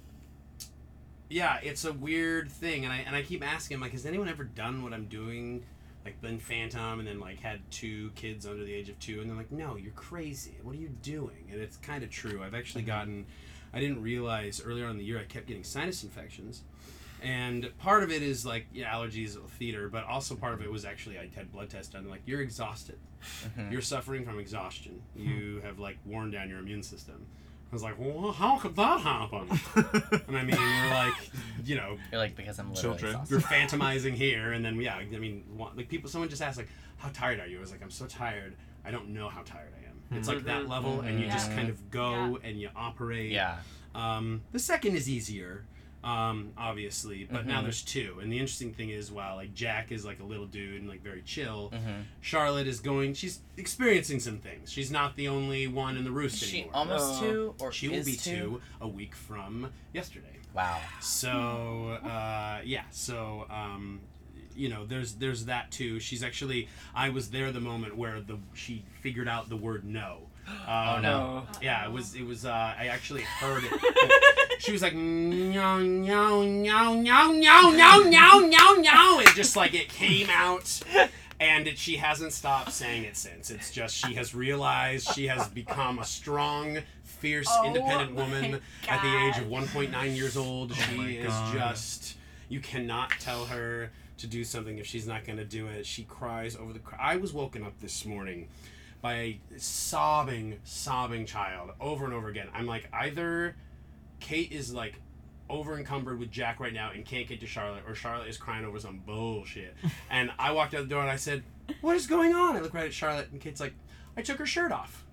yeah, it's a weird thing, and I and I keep asking, him like, has anyone ever done what I'm doing? Like been Phantom and then like had two kids under the age of two, and they're like, "No, you're crazy. What are you doing?" And it's kind of true. I've actually mm-hmm. gotten, I didn't realize earlier on in the year I kept getting sinus infections, and part of it is like yeah, allergies, theater, but also part of it mm-hmm. was actually I had blood tests done. Like you're exhausted, Mhm. you're suffering from exhaustion. Hmm. You have like worn down your immune system. I was like, well, how could that happen? and I mean, we're like, you know, You're like because I'm literally Children. exhausted. you're phantomizing here, and then yeah, I mean, wa- like people, someone just asked like, how tired are you? I was like, I'm so tired, I don't know how tired I am. It's like that Mhm. level, and you just Mhm. kind of go and you operate. Yeah. Um, the second is easier, um, obviously, but now Mhm. there's two. And the interesting thing is, while like Jack is like a little dude and like very chill, Mhm. Charlotte is going. She's experiencing some things. She's not the only one in the roost Is she anymore. almost two or she will be two? two a week from yesterday. Wow. So uh, yeah, so um, you know, there's there's that too. She's actually I was there the moment where the she figured out the word no. Um, no. Yeah, it was. It was. Uh, I actually heard it. she was like, no, no, no, no, no, no, no, no, no, and just like it came out. And it, she hasn't stopped saying it since. It's just she has realized she has become a strong, fierce, Oh independent my woman at the age of 1.9 years old. Oh she is God. just. You cannot tell her to do something if she's not going to do it. She cries over the. I was woken up this morning by a sobbing, sobbing child over and over again. I'm like, either Kate is like over encumbered with Jack right now and can't get to Charlotte, or Charlotte is crying over some bullshit. and I walked out the door and I said, What is going on? I look right at Charlotte and Kate's like, I took her shirt off.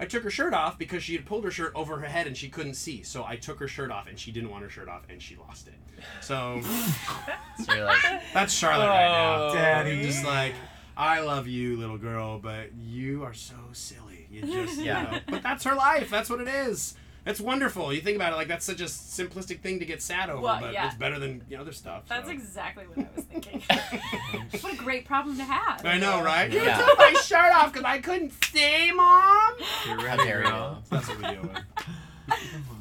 I took her shirt off because she had pulled her shirt over her head and she couldn't see. So I took her shirt off and she didn't want her shirt off and she lost it. So So like, that's Charlotte right now. Oh, Daddy. Just like, I love you, little girl, but you are so silly. You just, Yeah. you know. But that's her life. That's what it is. It's wonderful. You think about it, like that's such a simplistic thing to get sad over, Well, but yeah. it's better than the other stuff. That's so. exactly what I was thinking. what a great problem to have. I know, right? You Yeah. took my shirt off because I couldn't see, mom. You're how ready, dare you? girl. That's what we deal with.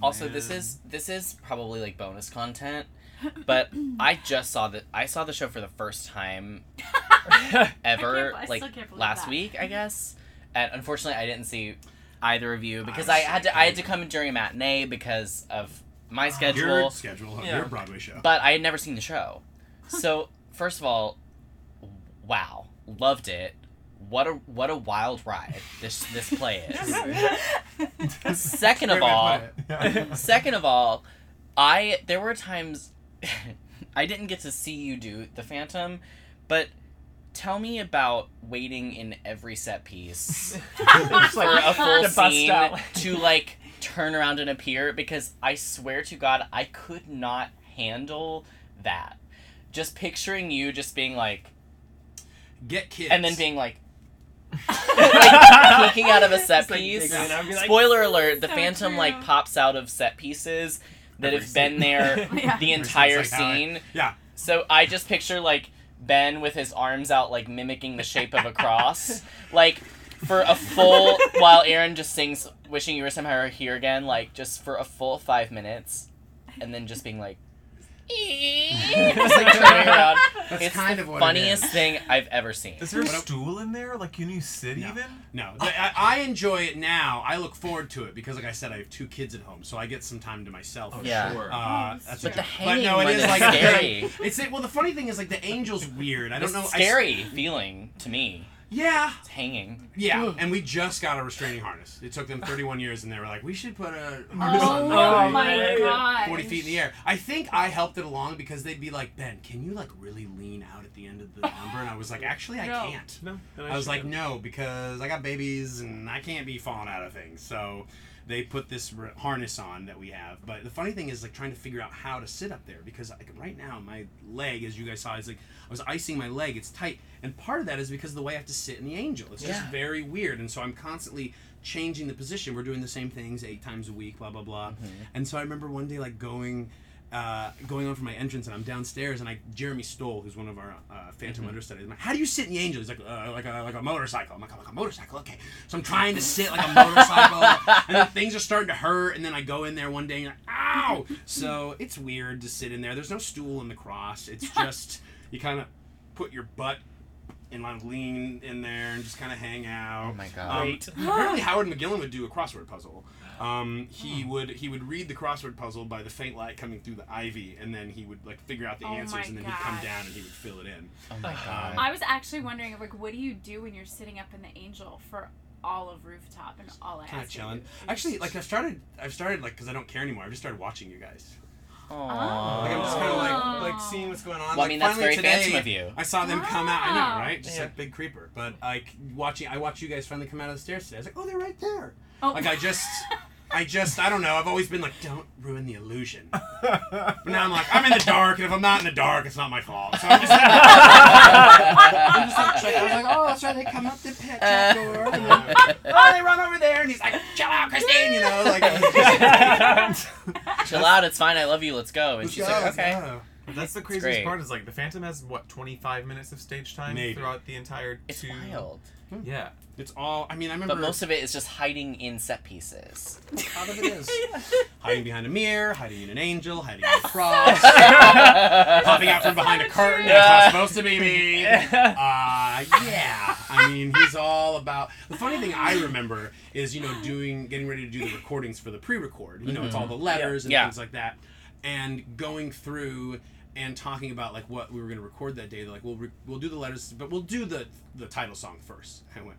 Also, this is this is probably like bonus content, but I just saw that I saw the show for the first time ever, I like still can't last that. week, I guess. And unfortunately, I didn't see either of you because I'm I had to I had to come during a matinee because of my schedule. Your schedule, Yeah. your Broadway show. But I had never seen the show. So, first of all, wow, loved it. What a what a wild ride this this play is. second of Great way to all, put second of all, I there were times I didn't get to see you do the Phantom, but tell me about waiting in every set piece for like a full to scene to like turn around and appear because I swear to God I could not handle that. Just picturing you just being like Get kids. and then being like like peeking out of a set Just, like, piece. giggling. I'd be like, Spoiler alert: the So Phantom true. like pops out of set pieces that Every have been there Yeah. the entire scene's like scene. yeah. So I just picture like Ben with his arms out, like mimicking the shape of a cross, like for a full while Erin just sings "Wishing You Were Somehow Here Again," like just for a full five minutes, and then just being like. Just like turning around. That's it's kind the of what funniest is. thing I've ever seen. Is there a stool in there? Like, can you sit No. even? No, Th- I, I enjoy it now. I look forward to it because, like I said, I have two kids at home, so I get some time to myself. Yeah. Sure. Uh, that's But the hanging but no, it one is is like scary. It's it, well, the funny thing is like the angel's weird. I don't It's know. I s- scary feeling to me. Yeah, It's hanging. yeah, and we just got a restraining harness. It took them 31 years, and they were like, "We should put a oh harness on." Oh, that my god. 40 feet in the air. I think I helped it along because they'd be like, Ben, can you like really lean out at the end of the number? And I was like, actually, I No. can't. No, then I was should like, go. no, because I got babies and I can't be falling out of things. So they put this r- harness on that we have. But the funny thing is like trying to figure out how to sit up there because like right now my leg, as you guys saw, is like I was icing my leg. It's tight, and part of that is because of the way I have to sit in the angel. It's just Yeah. very weird, and so I'm constantly changing the position. We're doing the same things eight times a week, blah blah blah. And so I remember one day like going. Uh, going on for my entrance and I'm downstairs and I Jeremy Stolle who's one of our uh, Phantom understudies I'm like how do you sit in the angel he's like uh, like a like a motorcycle I'm like like a motorcycle okay so I'm trying to sit like a motorcycle and then things are starting to hurt and then I go in there one day and you're like ow so it's weird to sit in there there's no stool in the cross it's just you kind of put your butt and like lean in there and just kind of hang out Oh my God. um, Great. apparently Howard McGillin would do a crossword puzzle um, he would he would read the crossword puzzle by the faint light coming through the ivy, and then he would like figure out the Oh answers, and then he'd come down and he would fill it in. Oh my god. I was actually wondering, like, what do you do when you're sitting up in the angel for all of rooftop and all I Kind of ask you to chilling. Actually, like I've started, I've started like because I don't care anymore. I've just started watching you guys. Aww. Like I'm just kind of like like seeing what's going on. Well, I like, mean, that's very today, Phantom of you. I saw them come out. I know, right? Just Yeah. like big creeper. But like watching, I watched you guys finally come out of the stairs today. I was like, oh, they're right there. Oh. Like I just. I just, I don't know. I've always been like, don't ruin the illusion. But now I'm like, I'm in the dark, and if I'm not in the dark, it's not my fault. So I'm just, I'm just like, check- I was like, oh, that's right. They come up the pet shop uh. door, and then, oh, they run over there, and he's like, chill out, Christine, you know, like. Chill out, it's fine. I love you. Let's go. And Let's she's go, like, okay. go. That's the great. craziest part is like the Phantom has what 25 minutes of stage time Maybe. throughout the entire It's two. wild. Yeah. It's all. I mean, I remember. But most of it is just hiding in set pieces. Part of it is hiding behind a mirror, hiding in an angel, hiding in a cross, popping out from behind a curtain. That's not supposed to be me. Uh, yeah. I mean, he's all about. The funny thing I remember is you know doing, getting ready to do the recordings for the pre-record. You know, it's all the letters and Yeah. things like that, and going through and talking about like what we were going to record that day. They're like, we'll re- we'll do the letters, but we'll do the the title song first. I went,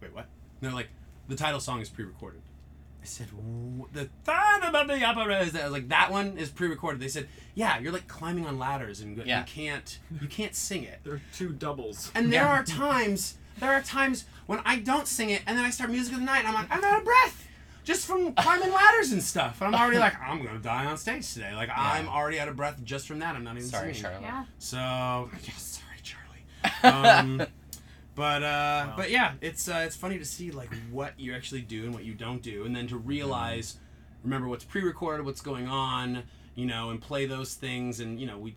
wait, what? And they're like, the title song is pre-recorded. I said, the thought about the opera is that I was like that one is pre-recorded. They said, yeah, you're like climbing on ladders and Yeah. you can't you can't sing it. There are two doubles. And there are times there are times when I don't sing it and then I start music of the night and I'm like I'm out of breath just from climbing ladders and stuff. And I'm already like I'm gonna die on stage today. Like I'm already out of breath just from that. I'm not even Sorry, singing. Charlotte. Yeah. So yeah, sorry, Charlie. Um, but uh, but yeah, it's uh, it's funny to see like what you actually do and what you don't do, and then to realize, remember what's pre-recorded, what's going on, you know, and play those things, and you know we.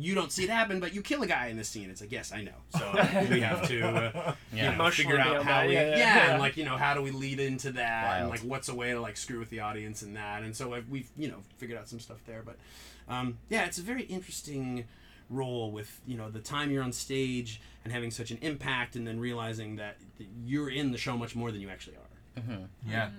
You don't see it happen, but you kill a guy in this scene. It's like, yes, I know. So we have to, uh, Yeah. you know, figure out how we, yeah, yeah, yeah, yeah. and like, you know, how do we lead into that, and like, what's a way to like screw with the audience and that, and so we've, you know, figured out some stuff there. But um, yeah, it's a very interesting role with you know the time you're on stage and having such an impact, and then realizing that you're in the show much more than you actually are. Mm-hmm. Yeah.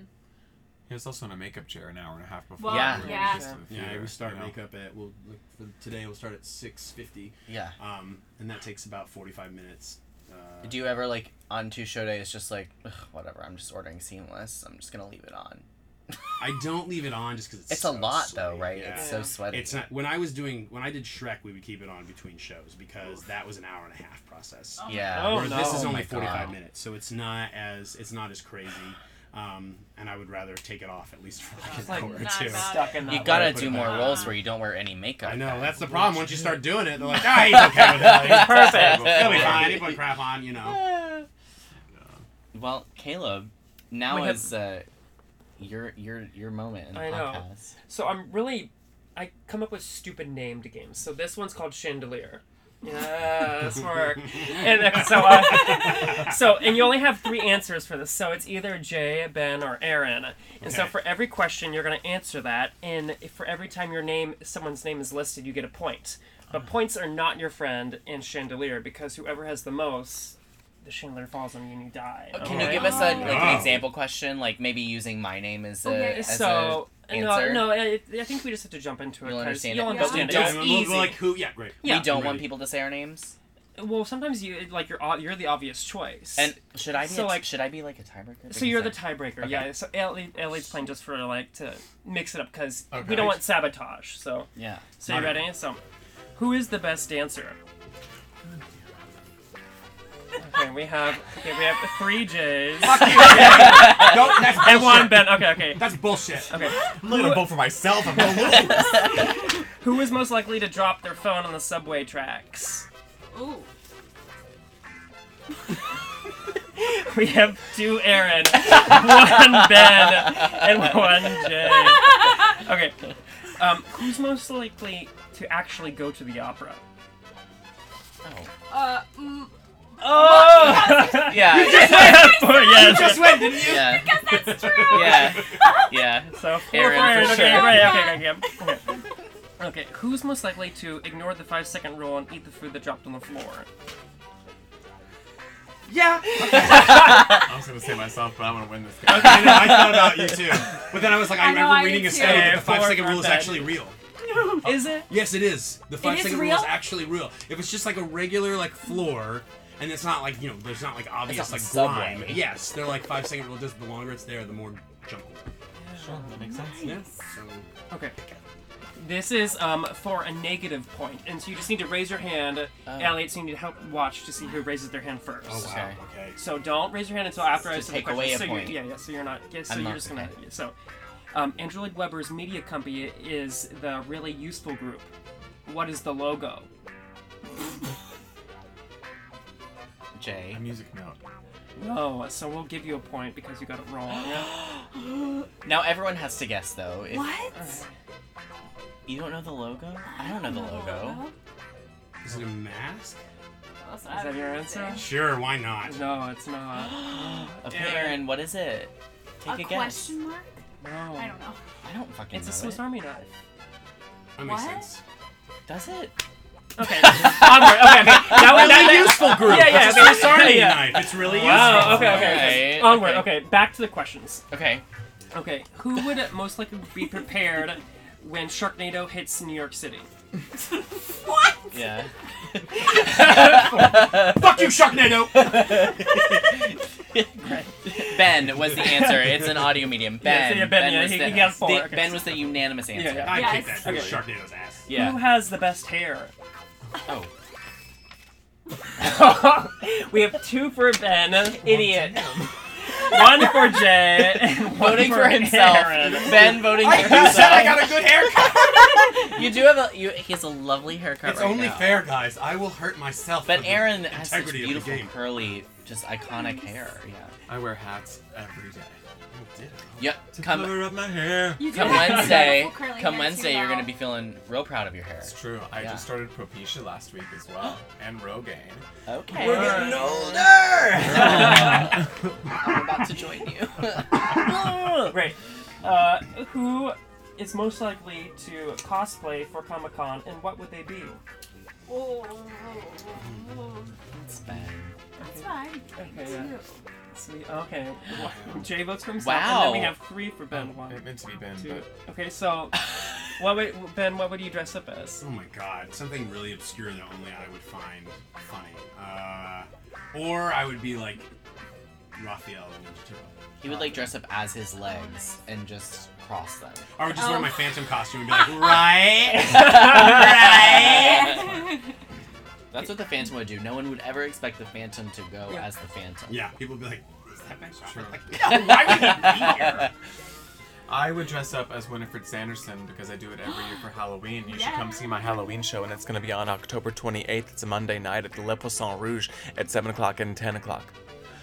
He was also in a makeup chair an hour and a half before. Well, Yeah. we were yeah. just in Yeah, we start you know? makeup at we'll like, for today we'll start at six fifty. Yeah. Um, and that takes about forty five minutes. Uh, Do you ever like on two show days just like "Ugh, whatever? I'm just ordering seamless. I'm just gonna leave it on. I don't leave it on just because it's It's a so lot though, right? Yeah. It's so sweaty. It's not when I was doing when I did Shrek, we would keep it on between shows because that was an hour and a half process. Yeah. Oh, Where this is Oh only my forty five minutes, so it's not as it's not as crazy. Um, and I would rather take it off at least for like an like hour or two. Stuck in that You gotta do more back. roles where you don't wear any makeup. I know then. that's the problem. Once you start doing it, they're like, ah, he's okay with it. He's Perfect. He'll be fine. He put crap on, you know. Well, Caleb, now We is uh, your your your moment in the I know. So I'm really, I come up with stupid named games. So this one's called Chandelier. Yes, work. and so, uh, so, and you only have three answers for this. So it's either Jay, Ben, or Erin. And so for every question, you're going to answer that. And if for every time your name, someone's name is listed, you get a point. But points are not your friend in Chandelier because whoever has the most, the chandelier falls on you and you die. Can you give us a, like an Oh. example question, like maybe using my name as a, Okay, as so a answer? no, no, I, I think we just have to jump into it. You'll 'cause understand You'll it. Yeah. understand Don't- it. It's we'll- easy. we'll like who? Yeah, great. Yeah. we don't want people to say our names. Well, sometimes you like you're you're the obvious choice. And should I be So, a, like- should I be like a tiebreaker? so you're the tiebreaker, Okay. yeah. So Ellie, Ellie's playing just for like to mix it up because Okay. we don't want sabotage. So Yeah. so you ready? So, who is the best dancer? Okay, we have okay, we have three J's Fuck you. Don't, that's and one. Ben. Okay, okay, That's bullshit. okay. I'm not gonna vote for myself. I'm gonna lose. Who is most likely to drop their phone on the subway tracks? Ooh. We have two Erin, one Ben, and one Jay. Okay. Um, who's most likely to actually go to the opera? Oh. Uh, mm, Oh! Yeah. Four, yes. Just went, didn't you? yeah. because that's true. Yeah. Yeah. So four Erin, for Erin. for Okay, sure. right. Okay, okay, okay. Okay. Okay. Who's most likely to ignore the five second rule and eat the food that dropped on the floor? Yeah. I was gonna say myself, but I'm gonna win this game. Okay, I know. I thought about you too. But then I was like, I, I remember I reading did a study that the five four second for rule is actually real. Is it? Yes, it is. The five is second rule is actually real. If it's just like a regular like floor, and it's not like you know, there's not like obvious not like the subway. grime. Yes, they're like five second rule. Just the longer it's there, the more junk. Sure, that makes sense. Yeah. So Okay. This is um, for a negative point, point. and so you just need to raise your hand. Oh. Elliot, so you need to help watch to see who raises their hand first. Oh wow. Okay. Okay. So don't raise your hand until after I To say the take question. away a so you're- point. Yeah, yeah. So you're not. Yeah, so I'm you're not- just gonna. okay. yeah, So, um, Andrew Lloyd Webber's media company is the really useful group. What is the logo? Jay. A music note. No, so we'll give you a point because you got it wrong. Now everyone has to guess though. If What? you don't know the logo, I don't know the logo. Is it a mask? That's what Is I that your answer? Sure, why not? No, it's not. Okay, Erin, what is it? Take a, a guess. question mark? No. I don't know. I don't fucking It's a Swiss it. Army knife. That makes What? sense. Does it? Okay. Onward. Okay. Okay. That was Really that, useful group. Yeah, yeah. It's a okay, Swiss Army yeah. knife. It's really wow. useful. Okay. Okay. okay. Okay, Onward. okay. Okay. Back to the questions. Okay. Okay. Who would most likely be prepared when Sharknado hits New York City? What? Yeah. Fuck you, Sharknado! Ben was the answer. It's an audio medium. Yes, Ben. yeah, Ben, yeah, was he- the, he the- okay. Ben was the unanimous answer. yeah. I Yes. kicked that Okay. Sharknado's ass. Yeah. Who has the best hair? Oh. we have two for Ben, idiot. One for Jay, and one Voting for for himself. Erin. Ben voting for I himself. said I got a good haircut. You do have a. You, he has a lovely haircut. It's right only now. fair, guys. I will hurt myself. But for the Erin has such integrity of the beautiful curly, just iconic hair. Yeah. I wear hats every day. Yep. To Come. cover up my hair. You Come have Wednesday. beautiful curly Come hair, Wednesday, you're gonna be feeling real proud of your hair. It's true. I Yeah. just started Propecia last week as well, and Rogaine. Okay. We're getting older. I'm about to join you. Great. Uh, who is most likely to cosplay for Comic Con, and what would they be? It's Ben. That's fine. Okay, yeah. Two. Sweet. Okay. Jay votes for himself, and then we have three for Ben. One, It meant to be Ben, two. but Okay, so what would Ben? What would you dress up as? Oh my god, something really obscure that only I would find funny. Uh, or I would be like Raphael in Ninja Turtle. He would like dress up as his legs and just cross them. Or I would just Oh. wear my Phantom costume and be like, right? right? That's what the Phantom would do. No one would ever expect the Phantom to go Yeah. as the Phantom. Yeah, people would be like, is that Ben Sure. Like, no, why would he be here? I would dress up as Winifred Sanderson because I do it every year for Halloween. You should come see my Halloween show, and it's going to be on October 28th. It's a Monday night at the Le Poisson Rouge at 7 o'clock and 10 o'clock.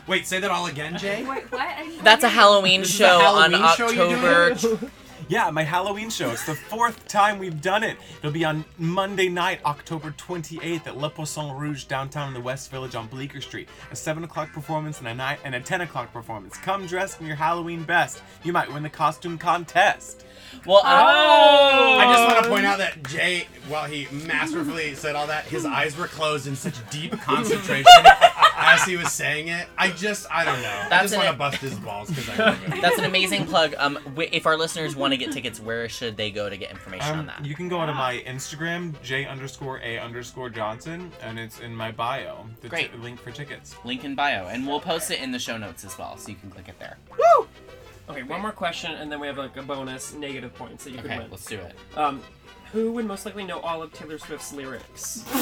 Wait, say that all again, Jay? Wait, what? That's a. Halloween This is a show Halloween on show October. Yeah, my Halloween show. It's the fourth time we've done it. It'll be on Monday night, October 28th at Le Poisson Rouge downtown in the West Village on Bleecker Street. A 7 o'clock performance and a, nine, and a 10 o'clock performance. Come dressed in your Halloween best. You might win the costume contest. Well, Oh! I just want to point out that Jay, while he masterfully said all that, his eyes were closed in such deep concentration as he was saying it. I just, I don't know. I That's just an- want to bust his balls because I love it. that's an amazing plug. Um, if our listeners want to get tickets, where should they go to get information on Um, that? you can go to my Instagram, J underscore A underscore Johnson, and it's in my bio. The Great. t- link for tickets. Link in bio, and we'll post it in the show notes as well, so you can click it there. Okay, one more question, and then we have like a bonus negative points that you Okay, can win. let's do it. Um, who would most likely know all of Taylor Swift's lyrics?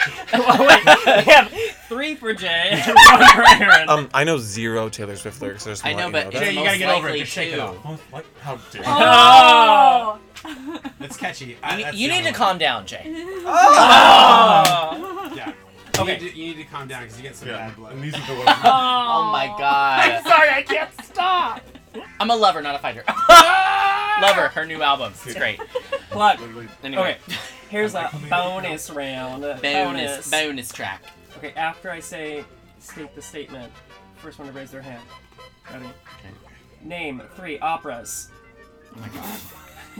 oh, wait, we have three for Jay and one for Erin. Um, I know zero Taylor Swift lyrics. I, just I wanna know, let but you it's Jay, you gotta get over it. likely Just shake it too. off. Oh, what? How dare you? Oh! It's catchy. I, You, that's you the need to only calm down, Jay. Oh! one. Yeah. You, Okay. need to, you need to calm down because you get some Yeah, bad blood. and these are the ones. Oh my god. I'm sorry, I can't stop. I'm a lover, not a fighter. lover, her new album. It's great. Plug. Anyway. Okay, here's a bonus round. Bonus, bonus track. Okay, after I say state the statement, first one to raise their hand. Ready? Okay. Name three operas. Oh my god.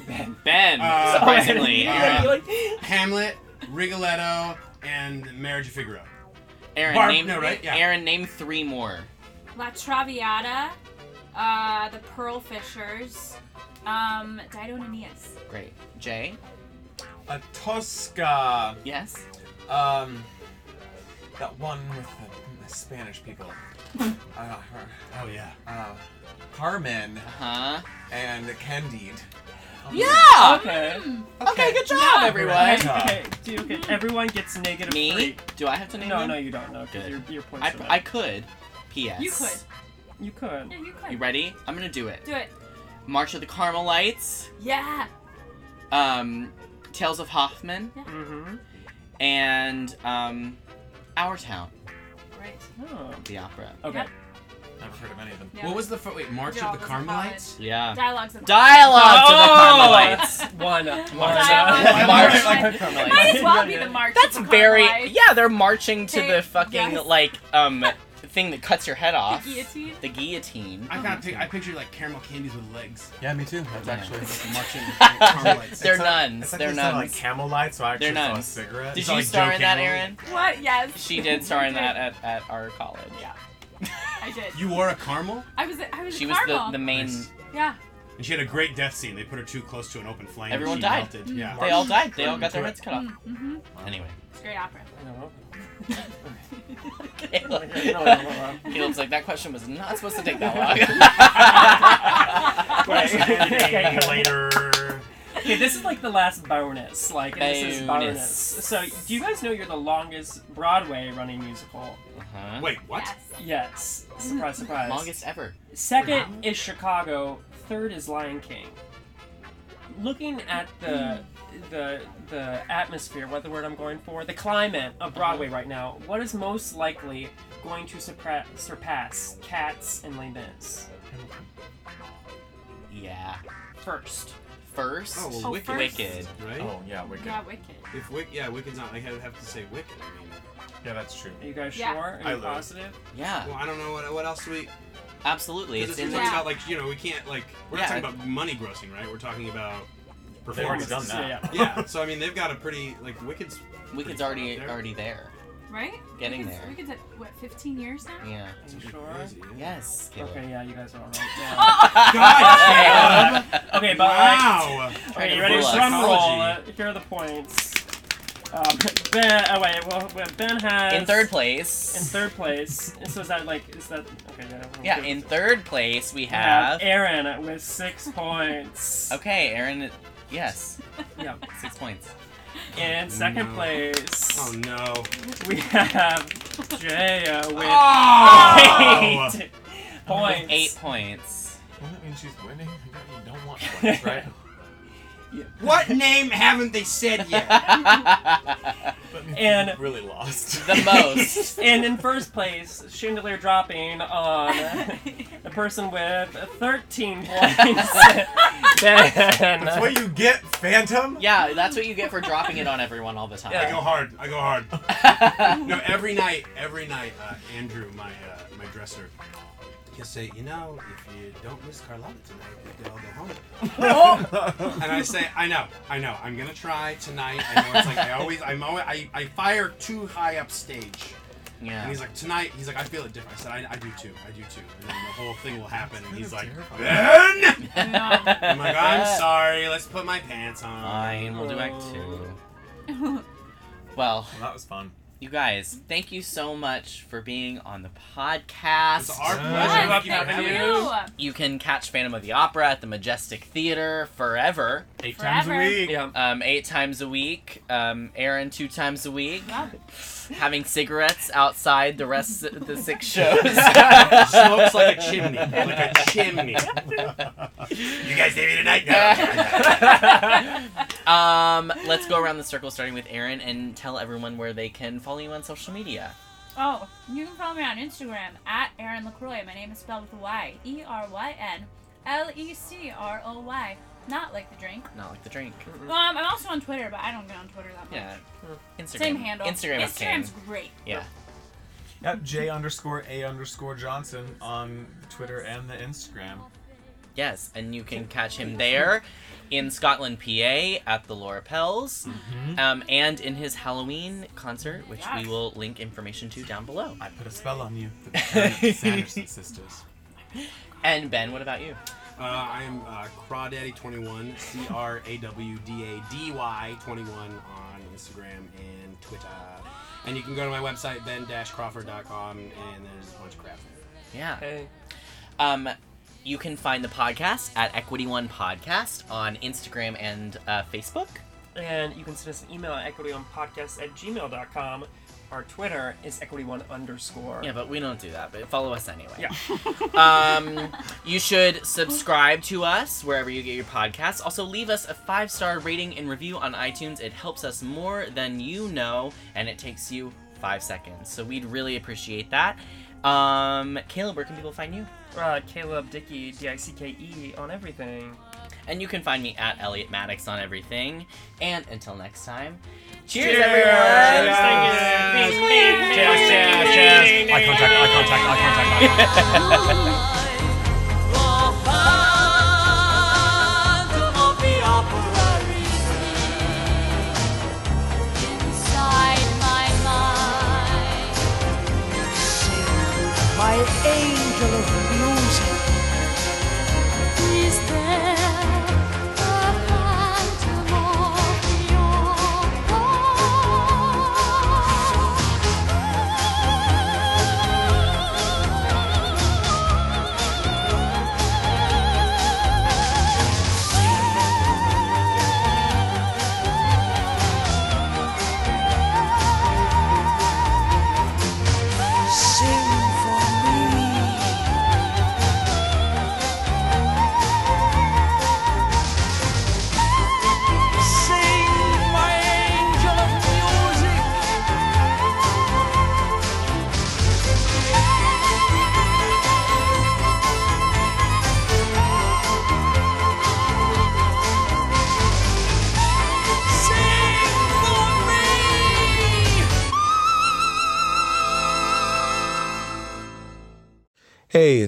Ben. Ben, Uh, surprisingly. uh, Erin, Hamlet, Rigoletto, and Marriage of Figaro. Erin, Barb- name, no, right? Yeah. Erin, name three more. La Traviata, uh, the Pearl Fishers, um, Dido and Aeneas. Great. Jay? A Tosca. Yes? Um, that one with the, the Spanish people. Uh, her, Oh, yeah. uh, Carmen Huh? and Candide. Yeah! Okay. Okay, good job, everyone. Okay, okay, do- okay, everyone gets negative Me? three. Do I have to name No, them? no, you don't. No, because Good. your your points. I, I could. P.S. You could. You could. Yeah, you could. You ready? I'm gonna do it. Do it. March of the Carmelites, Yeah. um, Tales of Hoffman, Mm-hmm. and um, Our Town, Great. Oh. the opera. Okay. Yep. Never heard of any of them. What was the fir- wait March Did of the those in Carmelites? Yeah. Dialogues of the Dialogue to the Oh! Carmelites. One. One. Dialogue. March of the Carmelites. Might as well be the march. That's of the very Carmelites. yeah. They're marching to They- the fucking yes. like um thing that cuts your head off. guillotine? The guillotine. I got pic- I pictured like caramel candies with legs. Yeah, me too. That's Yeah. actually marching Carmelites. They're It's like- nuns. It's like They're they nuns. Like camel light, so I actually They're saw a cigarette. Did It's you like star in that, Erin? What? Yes. She did star in that at, at our college. Yeah. I did. You wore a caramel, I was. I was. She a was the, caramel. the main. Nice. Yeah. and she had a great death scene. They put her too close to an open flame. Everyone she died. Melted. Yeah. They all died. They all got their heads cut off. Mm-hmm. Anyway. It's a great opera. Caleb. Caleb's like that question was not supposed to take that long. Okay. later. Okay, this is like the last bonus. Like this is Bonus. bonus. So, do you guys know you're the longest Broadway running musical? Huh? Wait, what? Yes. Surprise, surprise. Longest ever. Second is Chicago. Third is Lion King. Looking at the hmm. The the atmosphere, what the word I'm going for, the climate of Broadway right now, what is most likely going to surpa- surpass Cats and Les Mis? Yeah. First. First. Oh, well, Oh, Wicked. first. Wicked. Right? Oh yeah, wicked. Yeah, Wicked. If Wick, yeah, Wicked's not. I have have to say Wicked. I mean, Yeah, that's true. Are you guys Yeah. sure? Are I you lose. positive? Yeah. well, I don't know what what else do we. Absolutely. Because It's we're in talking Yeah. about like you know we can't like we're Yeah. not talking about money grossing, right? We're talking about They've already performance. done that. Yeah. yeah. So I mean they've got a pretty like Wicked's. Wicked's already there. already there. Right? Getting Wicked's, there. Wicked's at what? 15 years now. Yeah. Are you sure? Crazy, yeah. Yes. Caleb. Okay, yeah, you guys are all right. Yeah. God, okay, but Wow. like, okay, you ready? Fool us. Drum roll. Psychology. Uh, here are the points. Um, Ben, oh wait, well, well, Ben has In third place. In third place. So is that like is that okay? Yeah. Yeah. In third place we we have have. Erin with six points. Okay, Erin. Yes. Yeah. Six points. In second No. place, Oh no. we have Jaya with Oh! eight points. Eight points. Well, that means she's winning. You don't want points, right? What name haven't they said yet? And- really lost. The most. And in first place, chandelier dropping on the person with 13 points. ben. That's what you get, Phantom. Yeah, that's what you get for dropping it on everyone all the time. I go hard. I go hard. no, every night, every night, uh, Andrew, my uh, my dresser, he'll say, you know, if you don't miss Carlotta tonight, we could all go home. and I say, I know, I know, I'm gonna try tonight. I know it's like I always, I'm always, I, I fire too high up stage. Yeah. And he's like, tonight, he's like, I feel it different. I said, I, I do too, I do too. And then the whole thing will happen, and he's like, Ben! I'm like, I'm sorry, let's put my pants on. Fine, we'll do act two. Oh. Well, that was fun. You guys, thank you so much for being on the podcast. It's our pleasure. Yes, Thank you thank having you. You can catch Phantom of the Opera at the Majestic Theater forever. Eight times a week. Yeah. Um, eight times a week. Um, Erin two times a week. Having cigarettes outside the rest of the six shows. Smokes like a chimney. Like a chimney. you guys see me tonight? No. um, let's go around the circle, starting with Erin, and tell everyone where they can follow you on social media. Oh, you can follow me on Instagram at Erin LaCroix. My name is spelled with a Y. E R Y N L E C R O Y. Not like the drink. Not like the drink. Um, I'm also on Twitter, but I don't get on Twitter that much. Yeah. Instagram. Same handle. Instagram is king. Instagram's great. Yeah. Yep, J underscore A underscore Johnson on Twitter and the Instagram. Yes, and you can catch him there in Scotland, PA at the Laura Pels, Mhm. um, and in his Halloween concert, which we will link information to down below. I put a spell on you. The Sanderson sisters. And Ben, what about you? Uh, I am uh, Crawdaddy21, C R A W D A D Y 21 on Instagram and Twitter. And you can go to my website, ben-crawford.com, and there's a bunch of crap there. Yeah. Hey. Um, you can find the podcast at Equity One Podcast on Instagram and uh, Facebook. And you can send us an email at equityonepodcast at gmail.com. Our Twitter is equity1 underscore. Yeah, but we don't do that. But follow us anyway. Yeah. um, you should subscribe to us wherever you get your podcasts. Also, leave us a five star rating and review on iTunes. It helps us more than you know, and it takes you five seconds. So we'd really appreciate that. Um, Caleb, where can people find you? Uh, Caleb Dickey, D I C K E, on everything. And you can find me at Elliot Maddox on everything. And until next time, cheers, Cheers! everyone! Cheers! Cheers, cheers, cheers. Eye contact, eye contact, eye contact, eye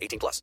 18 plus.